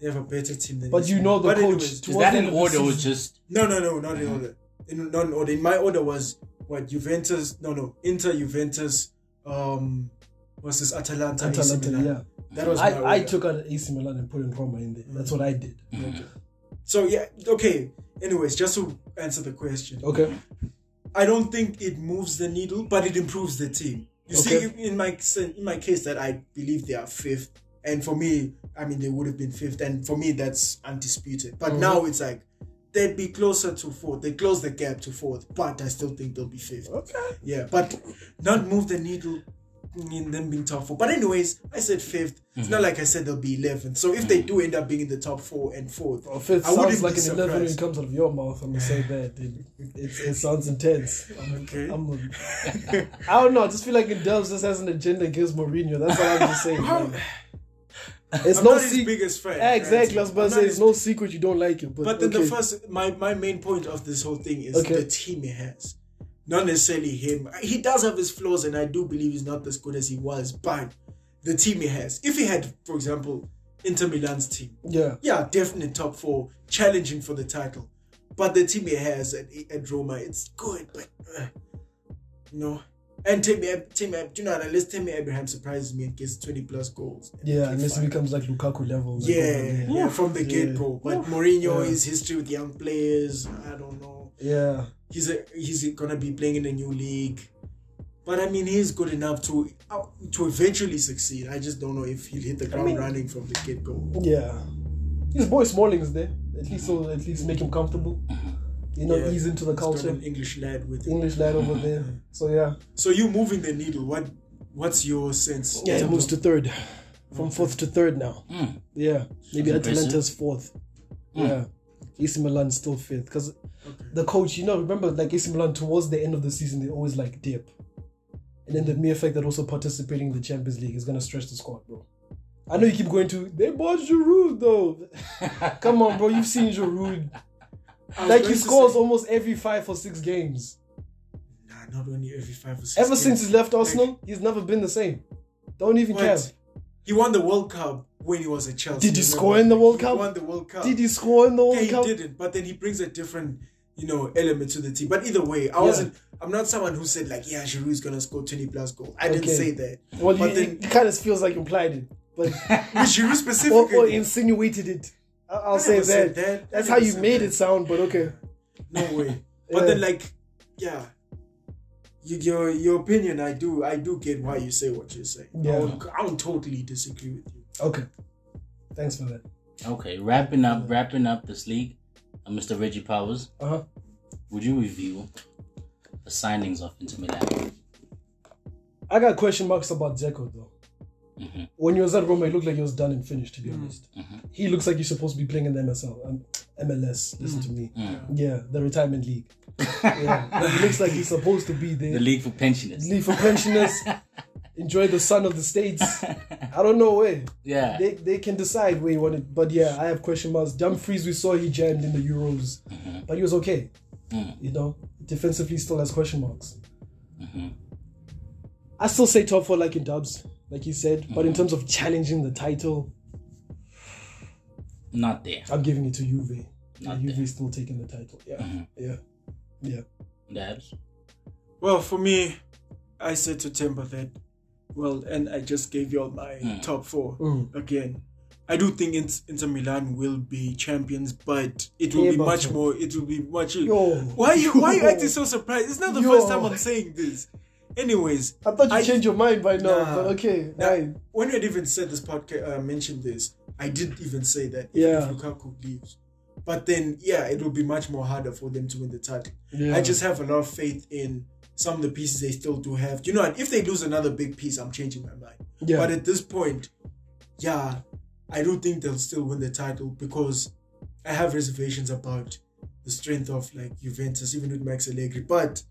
B: They have a better team than.
A: But
B: AC
A: you know the
B: But
A: coach
B: anyways,
C: Is that in
A: end of
C: order or just
B: no, no, no, not in order. In, not in order. In my order was what Juventus. No, no, Inter, Juventus, um, what's this Atalanta? AC
A: Atalanta,
B: Milan.
A: yeah.
B: That was my
A: I, I took out AC Milan and put in Roma in there. That's what I did.
B: So yeah, okay. Anyways, just to answer the question,
A: Okay.
B: I don't think it moves the needle, but it improves the team. You
A: Okay.
B: see, in my in my case, that I believe they are fifth, and for me, I mean, they would have been fifth, and for me, that's undisputed. But mm-hmm. now it's like they'd be closer to fourth. They close the gap to fourth, but I still think they'll be fifth.
A: Okay.
B: Yeah, but not move the needle in them being top four. But anyways, I said 5th It's not mm-hmm. like I said they'll be 11th. So if they mm-hmm. do end up being in the top four and fourth,
A: Well, fifth
B: I wouldn't
A: sounds like
B: be
A: an 11 when it comes out of your mouth. I'm gonna say that. It, it, it sounds intense. I'm,
B: Okay.
A: I'm a, I don't know. I just feel like it Dubs just has an agenda against Mourinho. That's all I'm just saying. man. It's
B: I'm
A: no
B: not his biggest fan.
A: Yeah, exactly. I was
B: right?
A: about to say it's no secret you don't like it. But,
B: But then
A: okay.
B: the first, my my main point of this whole thing is
A: Okay.
B: the team he has, not necessarily him. He does have his flaws, and I do believe he's not as good as he was. But the team he has, if he had, for example, Inter Milan's team,
A: yeah,
B: yeah, definitely top four, challenging for the title. But the team he has at, at Roma, it's good, but uh, no. And Timmy, Timmy, Ab- you know, unless Timmy Abraham surprises me and gets twenty plus goals,
A: yeah. Unless it
B: fine.
A: becomes like Lukaku level. like,
B: Yeah,
A: there.
B: yeah, from the
A: Yeah.
B: get go. But Mourinho,
A: Yeah.
B: his history with young players, I don't know.
A: yeah.
B: He's a, he's gonna be playing in a new league, but I mean, he's good enough to uh, to eventually succeed. I just don't know if he'll hit the ground
A: mean-
B: running from the get go.
A: Yeah. His boy Smalling's there. At least so at least make him comfortable. You know,
B: Yeah.
A: ease into the culture.
B: an English lad with him.
A: English lad over there. So yeah.
B: So you moving the needle? What what's your sense?
A: Yeah, it
B: terms
A: moves to third. From fourth to third now. Yeah. Maybe
C: Impressive.
A: Atalanta's fourth. Yeah. AC Milan still fifth. Because the coach, you know, remember like AC Milan towards the end of the season they always like dip. And then the mere fact that also participating in the Champions League is gonna stretch the squad, bro. I know you keep going to they bought Giroud though. Come on, bro, you've seen Giroud. Like he scores
B: say-
A: almost every five or six games.
B: Nah, not only every five or six.
A: Ever
B: games.
A: since he's left Arsenal, he's never been the same. Don't even
B: What?
A: care.
B: He won the World Cup when he was at Chelsea.
A: Did he
B: remember?
A: score in the World Cup?
B: He
A: Cup?
B: won the World Cup.
A: Did he score in the World Cup?
B: Yeah, he didn't. But then he brings a different, you know, element to the team. But either way, I wasn't. I'm not someone who said like, yeah, Giroud's gonna score 20 plus goals. I didn't say that.
A: Well,
B: but
A: you,
B: then
A: it kind of feels like implied it, but
B: with Giroud specifically,
A: or insinuated it. I'll
B: I
A: say that.
B: that.
A: That's how you made
B: that.
A: it sound, but okay.
B: no way. But
A: Yeah.
B: then like, yeah. You, your your opinion, I do I do get why you say what you say.
A: Yeah.
B: I, won't, I won't totally disagree with you.
A: Okay. Thanks for that.
C: Okay, wrapping up, wrapping up this league, uh, Mr. Reggie Powers,
A: Uh huh.
C: would you review the signings of Inter Milan?
A: I got question marks about Dzeko though.
C: Mhm.
A: When he was at Roma, he looked like he was done and finished. To be honest, he looks like he's supposed to be playing in the MSL, um, MLS. Listen to me. Yeah, the retirement league. Yeah, he looks like he's supposed to be there.
C: The league for pensioners.
A: League for pensioners. enjoy the sun of the states. I don't know where.
C: Yeah.
A: They, they can decide where you want it. But yeah, I have question marks. Dumfries, we saw he jammed in the Euros, mm-hmm. but he was okay. Mm. You know, defensively still has question marks. Mm-hmm. I still say top four like in dubs, like you said. But in mm-hmm. terms of challenging the title,
C: Not there.
A: I'm giving it to Juve.
C: Not
A: still taking the title. Yeah, yeah, yeah.
C: Dabs.
B: Well, for me, I said to Timber that, well, and I just gave you all my
A: Hmm.
B: top four again. I do think Inter Milan will be champions, but it will
A: Yeah,
B: be
A: but-
B: much more. It will be much.
A: Yo.
B: why you why you acting so surprised? It's not the
A: Yo.
B: first time I'm saying this. Anyways,
A: I thought you
B: I-
A: changed your mind by now,
B: Nah.
A: but okay.
B: Now,
A: right.
B: when you had even said this podcast, uh, mentioned this, I didn't even say that if,
A: Yeah.
B: if Lukaku leaves. But then, yeah, it will be much more harder for them to win the title.
A: Yeah.
B: I just have a lot of faith in some of the pieces they still do have. You know, what? if they lose another big piece, I'm changing my mind.
A: Yeah.
B: But at this point, yeah, I do think they'll still win the title because I have reservations about the strength of like Juventus, even with Max Allegri. But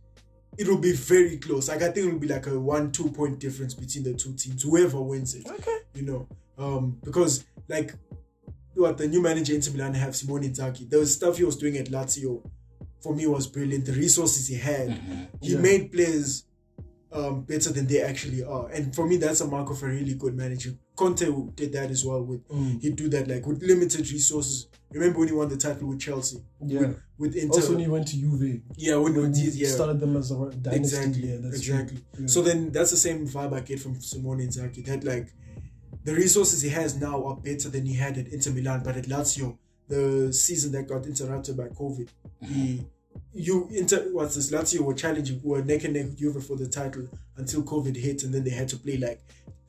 B: it will be very close. Like I think it will be like a one, two point difference between the two teams. Whoever wins it.
A: Okay.
B: You know. Um, because like what the new manager Inter Milan have Simone Inzaghi, the stuff he was doing at Lazio for me was brilliant. The resources he had. He
A: Yeah.
B: made players um, better than they actually are. And for me, that's a mark of a really good manager. Conte did that as well. With
A: Mm.
B: he'd do that like with limited resources. Remember when he won the title with Chelsea?
A: Yeah.
B: With, with Inter.
A: Also, when he went to Juve,
B: yeah, when,
A: when
B: when
A: he
B: yeah.
A: started them as a dynasty.
B: Exactly.
A: Yeah, that's
B: exactly.
A: Yeah.
B: So then that's the same vibe I get from Simone Inzaghi. That like the resources he has now are better than he had at Inter Milan, but at Lazio, the season that got interrupted by COVID, he you Inter what's this Lazio were challenging were neck and neck with Juve for the title until COVID hit, and then they had to play like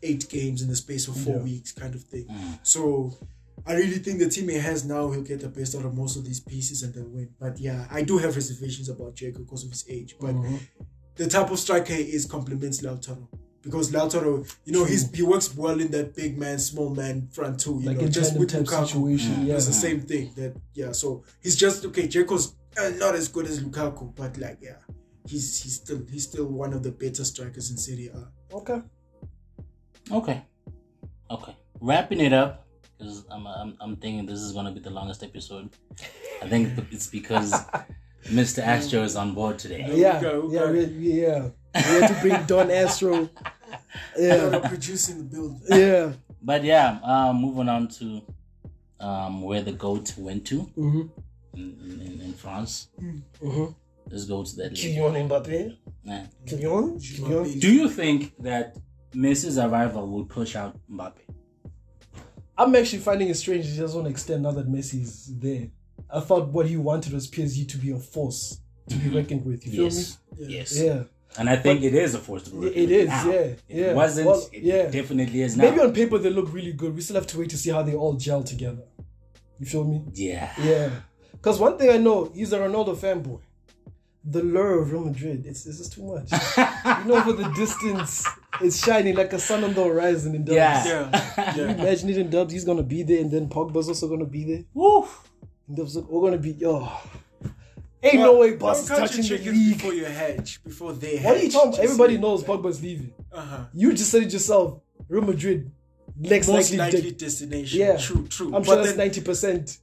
B: eight games in the space of four
A: Yeah.
B: weeks, kind of thing. So. I really think the team he has now, he'll get the best out of most of these pieces and they'll win. But yeah, I do have reservations about Dzeko because of his age. But
A: Mm-hmm.
B: the type of striker he is complements Lautaro. Because Lautaro, you know, he's he works well in that big man, small man front too. You
A: like
B: know, just with
A: type
B: Lukaku,
A: situation. Yeah.
B: it's the same thing. That yeah, so he's just okay. Dzeko's uh, not as good as Lukaku, but like yeah, he's he's still he's still one of the better strikers in Serie A.
A: Okay.
C: Okay. Okay. Wrapping it up because I'm, I'm I'm thinking this is gonna be the longest episode. I think it's because Mr. Astro is on board today.
A: Yeah.
B: go,
A: Yeah. yeah. We had to bring Don Astro.
B: Yeah.
A: Yeah.
B: producing the build.
A: Yeah.
C: But yeah, um, moving on to um, where the goat went to
A: Mm-hmm.
C: in, in, in France.
A: Mm-hmm.
C: Let's go to that.
A: Kylian Mbappe.
C: Nah.
A: Kylian. Kylian.
C: Do you think that Messi's arrival will push out Mbappe?
A: I'm actually finding it strange he doesn't to extend now that Messi is there. I thought what he wanted was PSG to be a force to be reckoned with. You feel
C: Yes. Yes.
A: Yeah.
C: And I think it is a force to be reckoned
A: It
C: with
A: is,
C: now.
A: yeah,
C: If
A: yeah.
C: It wasn't.
A: Well,
C: it
A: yeah.
C: definitely is now.
A: Maybe on paper they look really good. We still have to wait to see how they all gel together. You feel me?
C: yeah.
A: Yeah. Because one thing I know, he's a Ronaldo fanboy. The lure of Real Madrid, it's, it's just too much. you know, for the distance, it's shining like a sun on the horizon in Dubs.
C: Yeah.
B: Yeah, yeah.
A: Imagine it in Dubs, he's gonna be there, and then Pogba's also gonna be there.
C: Woo.
A: And Dubs, we're gonna be, yo. Ain't no way Boss is touching
B: your
A: the league.
B: before you hatch. Before they hatch.
A: What are you talking about? Everybody knows Pogba's leaving.
B: Uh-huh.
A: You just said it yourself. Real Madrid, next
B: Most
A: likely,
B: likely
A: de-
B: destination.
A: Yeah.
B: True, true.
A: I'm sure
B: But
A: that's
B: then,
A: ninety percent.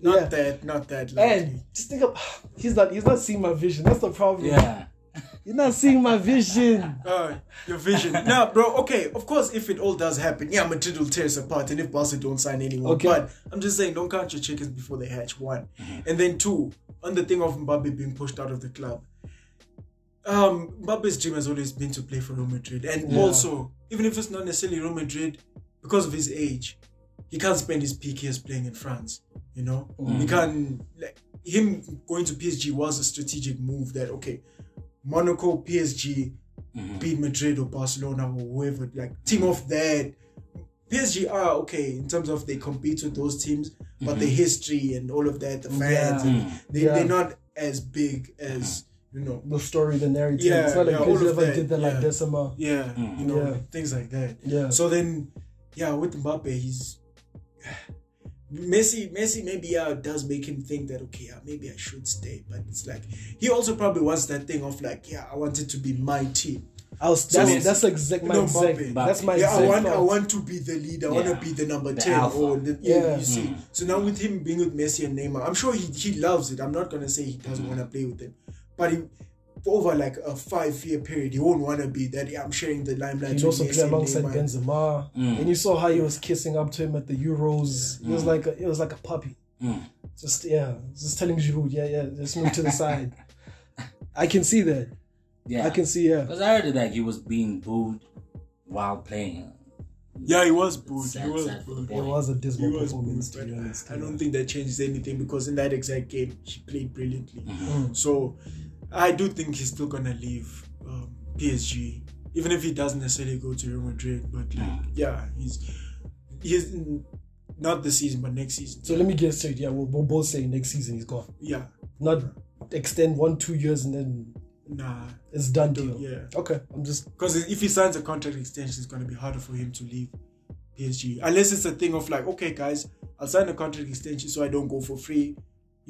B: not
A: yeah.
B: that, not that likely.
A: And just think of he's not he's not seeing my vision. That's the problem.
C: Yeah.
A: You're not seeing my vision.
B: Uh, your vision. nah, bro. Okay, of course, if it all does happen, yeah, Madrid will tear us apart, and if Barca don't sign anyone.
A: Okay.
B: But I'm just saying, don't count your chickens before they hatch. One, and then two, on the thing of Mbappe being pushed out of the club. Um, Mbappe's dream has always been to play for Real Madrid, and
A: Yeah.
B: also, even if it's not necessarily Real Madrid, because of his age, he can't spend his peak years playing in France. You know, he can't. Like him going to PSG was a strategic move. That okay, Monaco, PSG, mm-hmm. beat Madrid or Barcelona or whoever, like team mm-hmm. of that. PSG are okay in terms of they compete with those teams, but the mm-hmm. history and all of that, the fans, mm.
A: Yeah.
B: and they,
A: Yeah.
B: they're not as big as you know.
A: The story, the narrative.
B: Yeah,
A: it's not like
B: yeah, all of
A: ever
B: that,
A: did that like
B: yeah.
A: Decima.
B: Yeah, you know,
A: Yeah.
B: things like that.
A: Yeah.
B: So then, yeah, with Mbappe, he's Messi. Messi maybe yeah does make him think that okay, yeah, maybe I should stay, but it's like he also probably wants that thing of like, yeah, I want it to be my team.
A: I was that's that's exact my
B: No,
A: exact that's my
B: yeah, I want I want to be the leader. I want to be the number
C: The
B: ten.
C: alpha.
B: Or the, yeah,
A: Yeah.
B: you see. So now with him being with Messi and Neymar, I'm sure he he loves it. I'm not gonna say he doesn't mm. want to play with them, but he, over like a five year period, you won't want to be that. Yeah, I'm sharing the limelight.
A: He'd also
B: Messi
A: play
B: and
A: alongside
B: Neymar.
A: Benzema, and you saw how he was kissing up to him at the Euros. He was like a, it was like a puppy.
C: Mm.
A: Just yeah, just telling Giroud, yeah, yeah, just move to the side. I can see that.
C: Yeah.
A: I can see, yeah.
C: Because I heard it like he was being booed while playing.
B: Yeah, he was booed.
C: Sad,
B: he was
C: sad
B: booed.
A: It was a dismal
B: was
A: performance,
B: booed,
A: to be honest.
B: I don't think that changes anything because in that exact game, he played brilliantly.
A: Mm.
B: So I do think he's still gonna leave um, PSG, even if he doesn't necessarily go to Real Madrid. But like, yeah, he's he's not this season, but next season.
A: So let me get straight. Yeah, we'll, we'll both say next season he's gone.
B: yeah,
A: Not extend one, two years and then
B: nah,
A: it's done deal.
B: yeah.
A: Okay, I'm just
B: Because if he signs a contract extension, it's gonna be harder for him to leave PSG. Unless it's a thing of like, okay, guys, I'll sign a contract extension so I don't go for free.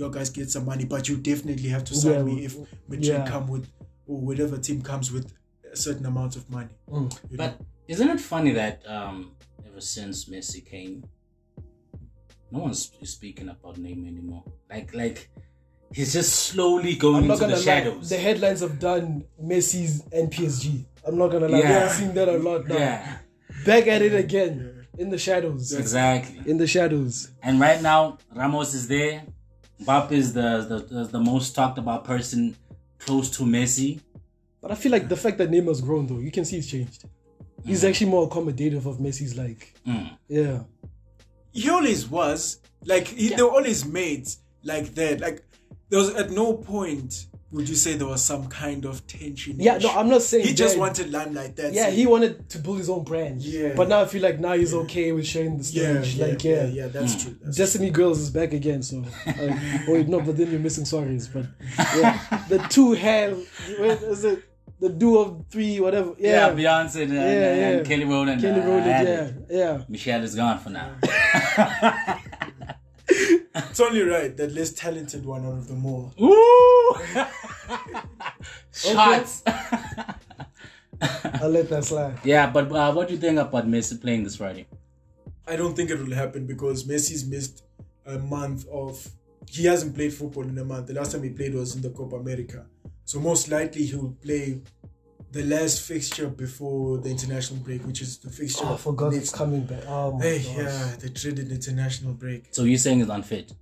B: Your guys get some money, but you definitely have to sign
A: Yeah,
B: me if Madrid
A: yeah.
B: come with or whatever team comes with a certain amount of money.
A: mm.
B: you know?
C: But isn't it funny that um, ever since Messi came, no one's speaking about Neymar anymore. Like, like he's just slowly going into the
A: lie.
C: shadows.
A: The headlines have done Messi's and PSG. I'm not gonna lie.
C: Yeah.
A: I've seen that a lot now.
C: yeah,
A: Back at it again in the shadows.
C: exactly.
A: In the shadows.
C: And right now, Ramos is there. Mbappe is the, the, the, the most talked about person close to Messi.
A: But I feel like the fact that Neymar's grown though, you can see he's changed. He's actually more accommodative of Messi's like.
C: Mm.
A: Yeah.
B: he always was like he, they were always mates like that. Like there was at no point would you say there was some kind of tension.
A: Yeah, no, I'm not saying
B: he just
A: that.
B: wanted limelight. That's
A: Yeah,
B: it.
A: he wanted to build his own brand.
B: Yeah.
A: But now I feel like now he's okay with sharing the stage.
B: yeah,
A: like
B: yeah,
A: yeah.
B: yeah, that's true. That's
A: Destiny Girls is back again, so like, wait, no, but then you're missing sorries. But yeah, the two hand, what is it? The duo of three, whatever.
C: Yeah,
A: Yeah,
C: Beyonce and,
A: Yeah,
C: and
A: yeah.
C: Kelly Rowland.
A: Kelly
C: uh,
A: Rowland.
C: had
A: Yeah, yeah.
C: Michelle is gone for now.
B: It's only right that less talented one out of them all.
C: Ooh! Shots!
A: I'll let that slide.
C: yeah, but uh, what do you think about Messi playing this Friday?
B: I don't think it will happen because Messi's missed a month of. He hasn't played football in a month. The last time he played was in the Copa America. So most likely he will play the last fixture before the international break, which is the fixture.
A: Oh, I forgot it's coming back. Oh my
B: Hey,
A: gosh.
B: yeah, the dreaded international break.
C: So you're saying it's unfit?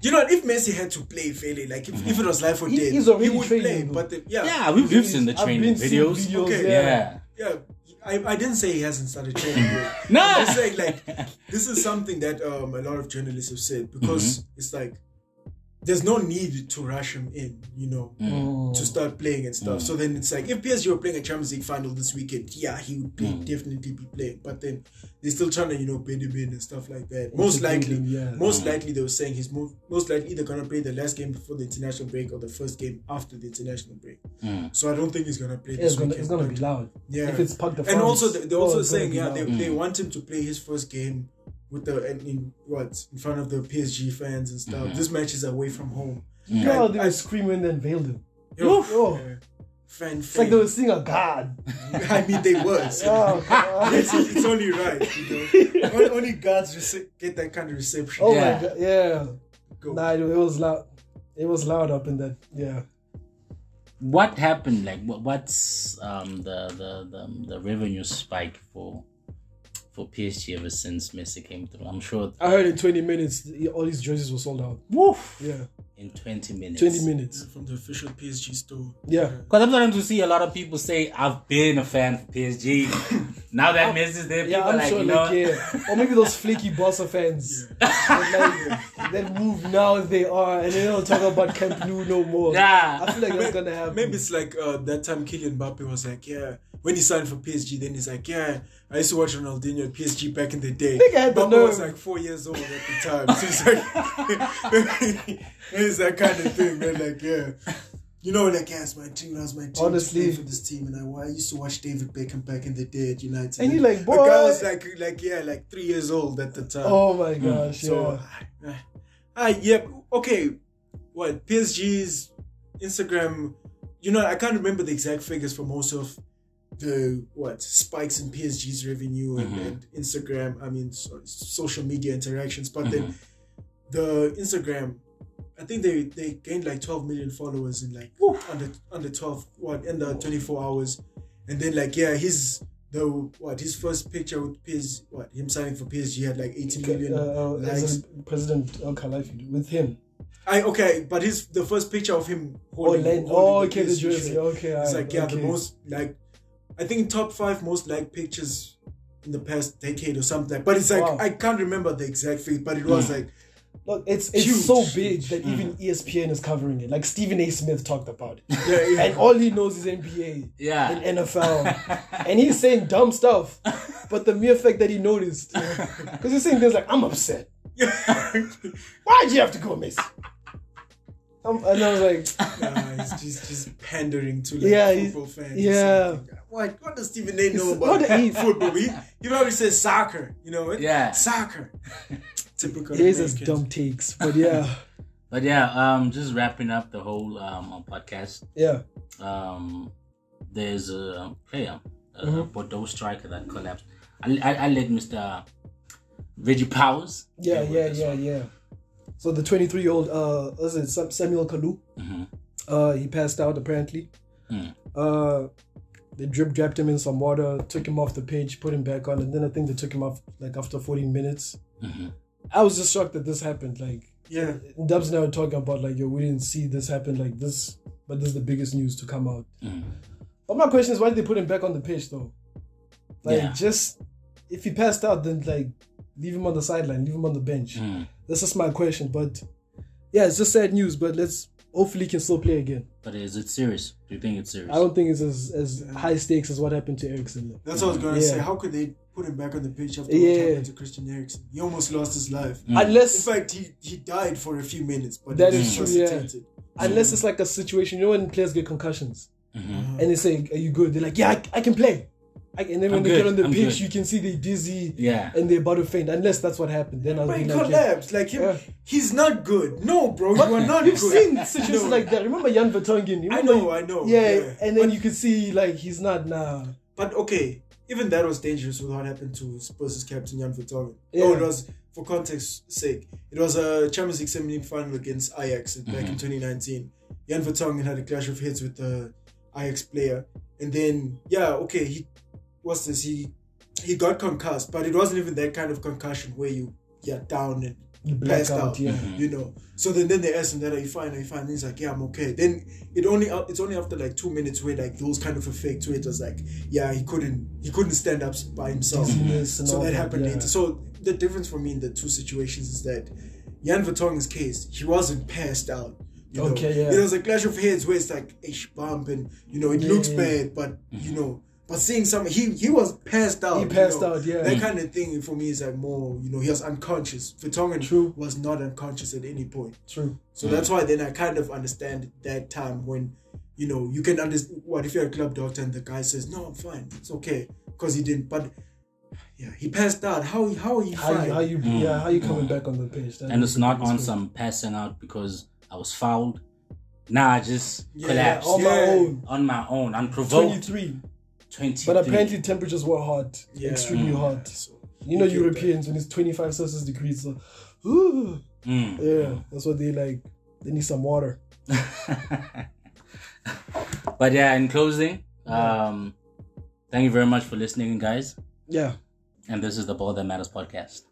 B: You know, if Messi had to play fairly, like if, if it was life or
A: He-
B: death,
A: he's already
B: he would
A: training,
B: play.
A: though.
B: But the, yeah,
C: Yeah, we've, we've seen the
A: I've
C: training
A: been
C: videos.
A: videos,
B: Okay.
C: Yeah.
B: yeah. I, I didn't say he hasn't started training no,
C: Nah.
B: I'm just saying like this is something that um a lot of journalists have said because
C: Mm-hmm.
B: it's like there's no need to rush him in, you know,
C: Mm.
B: to start playing and stuff. So then it's like if PSG were playing a Champions League final this weekend, yeah, he would play,
C: Mm.
B: definitely be playing. But then they're still trying to, you know, bid him in and stuff like that. Most
A: Integrate
B: likely,
A: him, yeah.
B: most likely they were saying he's most most likely either gonna play the last game before the international break or the first game after the international break.
C: Mm.
B: So I don't think he's gonna play
A: Yeah,
B: this
A: it's gonna,
B: weekend.
A: it's gonna
B: but-
A: be loud.
B: yeah.
A: If it's Parc de
B: and also they- they're
A: oh,
B: also
A: it's gonna
B: saying yeah
A: loud.
B: they, they want him to play his first game with the in, in what in front of the PSG fans and stuff.
A: Mm-hmm.
B: This match is away from home.
A: Yeah, know how they
B: I-
A: were screaming and then veiled him.
B: Yo,
A: Oh.
B: yeah. Fan,
A: It's like they were seeing a god.
B: I mean, they was.
A: Oh,
B: it's, it's only right, you know. only, only gods rece- get that kind of reception.
A: Oh
C: Yeah.
A: my god, yeah.
B: Go.
A: Nah, it, it was loud. It was loud up in that. Yeah.
C: What happened? Like, what, what's um, the, the the the revenue spike for for PSG ever since Messi came through? I'm sure
A: I heard in 20 minutes, all these jerseys were sold out.
C: woof,
A: Yeah.
C: in 20 minutes.
A: 20 minutes.
B: From the official PSG store.
A: Yeah.
C: Because I'm starting to see a lot of people say, I've been a fan of PSG. now that Messi's there, people
A: Yeah,
C: are
A: I'm
C: like,
A: sure,
C: you know.
A: like, yeah. Or maybe those flaky Barca fans that, like, that move now they are and they don't talk about Camp Nou no more.
C: Yeah.
A: I feel like that's gonna happen.
B: Maybe it's like uh, that time Kylian Mbappe was like, yeah, when he signed for PSG, then he's like, yeah, I used to watch Ronaldinho at PSG back in the day.
A: Had the
B: was like four years old at the time. So it's like, it's that kind of thing, man. Like, yeah. You know, like, yeah, it's my team, that's my team.
A: Honestly.
B: for this team. And I, I used to watch David Beckham back in the day at United.
A: And you're like,
B: The
A: boy.
B: guy was like, like, yeah, like three years old at the time.
A: Oh my gosh,
B: So,
A: yeah.
B: ah, yep. Okay. What PSG's Instagram? You know, I can't remember the exact figures for most of the what spikes in PSG's revenue and, and Instagram. I mean, so, social media interactions. But then the Instagram, I think they they gained like 12 million followers in like under under 12 what in the 24 hours, and then like yeah, his the what his first picture with PS what him signing for PSG had like 80 million
A: Uh, uh,
B: likes.
A: as a President Al Khelaifi with him.
B: I okay, but his the first picture of him
A: Oh,
B: holding,
A: Len-
B: holding
A: oh okay, the jersey. Okay,
B: It's
A: I-
B: like yeah, the most like I think top five most liked pictures in the past decade or something. But it's like
A: Wow.
B: I can't remember the exact figure, but it was like
A: Look, it's it's
B: Huge.
A: so big that even E ESPN is covering it. Like Stephen A. Smith talked about it,
B: yeah, yeah.
A: and all he knows is NBA
C: Yeah.
A: and NFL, and he's saying dumb stuff. But the mere fact that he noticed, because he's saying things like, "I'm upset. Why'd you have to go, Messi?" Um, and I was like,
B: Nah, he's just just pandering to like
A: Yeah,
B: football fans. or
A: yeah.
B: What what does Stephen A know about
A: what he-
B: football? He he probably says soccer. You know it?
C: Yeah.
B: soccer. Typical.
A: "Here's his
B: Americans.
A: dumb takes." But yeah,
C: But yeah, um, just wrapping up the whole um podcast.
A: yeah,
C: Um, there's a player, a
A: Mm-hmm.
C: Bordeaux striker that collapsed. I, I, I let Mr. Reggie Powers.
A: yeah, yeah, yeah,
C: one.
A: yeah. So the 23 year old, uh, was it Samuel Kalu?
C: Mhm.
A: Uh, he passed out apparently.
C: Mm.
A: Uh, they drip dropped him in some water, took him off the pitch, put him back on, and then I think they took him off like after 14 minutes.
C: Mhm.
A: I was just shocked that this happened. Like
B: Yeah.
A: Dubs and I were talking about like, yo, we didn't see this happen like this, but this is the biggest news to come out.
C: Mhm.
A: But my question is, why did they put him back on the pitch though? Like,
C: Yeah.
A: just if he passed out, then like leave him on the sideline, leave him on the bench.
C: Mm.
A: That's just my question. But yeah, it's just sad news. But let's hopefully he can still play again.
C: But is it serious? Do you think it's serious?
A: I don't think it's as, as high stakes as what happened to Eriksen.
B: That's what I was gonna
A: Yeah.
B: say. How could they put him back on the pitch after
A: Yeah.
B: what happened to Christian Eriksen? He almost lost his life.
C: Mm.
A: Unless
B: In fact, he, he died for a few minutes, but
A: That
B: he
A: is true, yeah.
B: resuscitated.
A: unless it's like a situation, you know, when players get concussions
C: Mhm.
A: and they say, "Are you good?" They're like, "Yeah, I, I can play." I, and then when
C: I'm
A: they
C: good,
A: get on the
C: I'm
A: pitch,
C: good.
A: you can see they're dizzy
C: Yeah.
A: and they're about to faint. Unless that's what happened, then I'll
B: But
A: be
B: he
A: like, yeah.
B: collapsed. Like him,
A: Yeah.
B: he's not good. No, bro, you are not
A: You've
B: good.
A: seen situations
B: No.
A: like that. Remember Jan Vertonghen?
B: I
A: Remember-
B: know, I know.
A: Yeah,
B: yeah.
A: and then you could see like he's not nah.
B: But okay, even that was dangerous with what happened to Spurs' captain Jan Vertonghen.
A: Yeah.
B: Oh, it was for context sake. It was a Champions League semi-final against Ajax back in mm-hmm. 2019. Jan Vertonghen had a clash of heads with the Ajax player, and then yeah, okay, he what's this? He he got concussed, but it wasn't even that kind of concussion where you yeah down and
A: You
B: passed
A: out,
B: out,
A: yeah.
B: you know. So then, then they asked him that, are you fine? Are you fine? And he's like, yeah, I'm okay. Then it only uh, it's only after like two minutes where like those kind of effects where it was like, yeah, he couldn't he couldn't stand up by himself.
A: Dizziness and
B: So that
A: that,
B: happened
A: yeah.
B: later. So the difference for me in the two situations is that Jan Vertonghen's case, he wasn't passed out. You know?
A: Okay, yeah.
B: It was a clash of heads where it's like ish bump and you know it
A: Yeah,
B: looks
A: yeah.
B: bad, but you know. But seeing some, he he was passed out.
A: He
B: you
A: passed
B: know.
A: out, yeah.
B: That kind of thing for me is like more, you know, he was unconscious. Vertonghen
A: True.
B: was not unconscious at any point.
A: True.
B: So that's why then I kind of understand that time when, you know, you can understand what if you're a club doctor and the guy says, no, I'm fine, it's okay, because he didn't. But yeah, he passed out. How how are you
A: How
B: fine?
A: you, how you hmm. yeah how you coming back on the pitch? That
C: and
A: is
C: it's not on
A: thing.
C: some passing out because I was fouled. Nah, I just
B: Yeah,
C: collapsed
A: on my own.
C: on my own, unprovoked.
A: 23.
C: 23.
A: But apparently temperatures were hot,
B: Yeah.
A: extremely hot.
B: So,
A: You know
B: Okay,
A: Europeans when it's 25 Celsius degrees, so ooh,
C: Mm.
A: yeah, that's what they like. They need some water.
C: but yeah, in closing, um, thank you very much for listening, guys.
A: Yeah.
C: And this is the Ball That Matters podcast.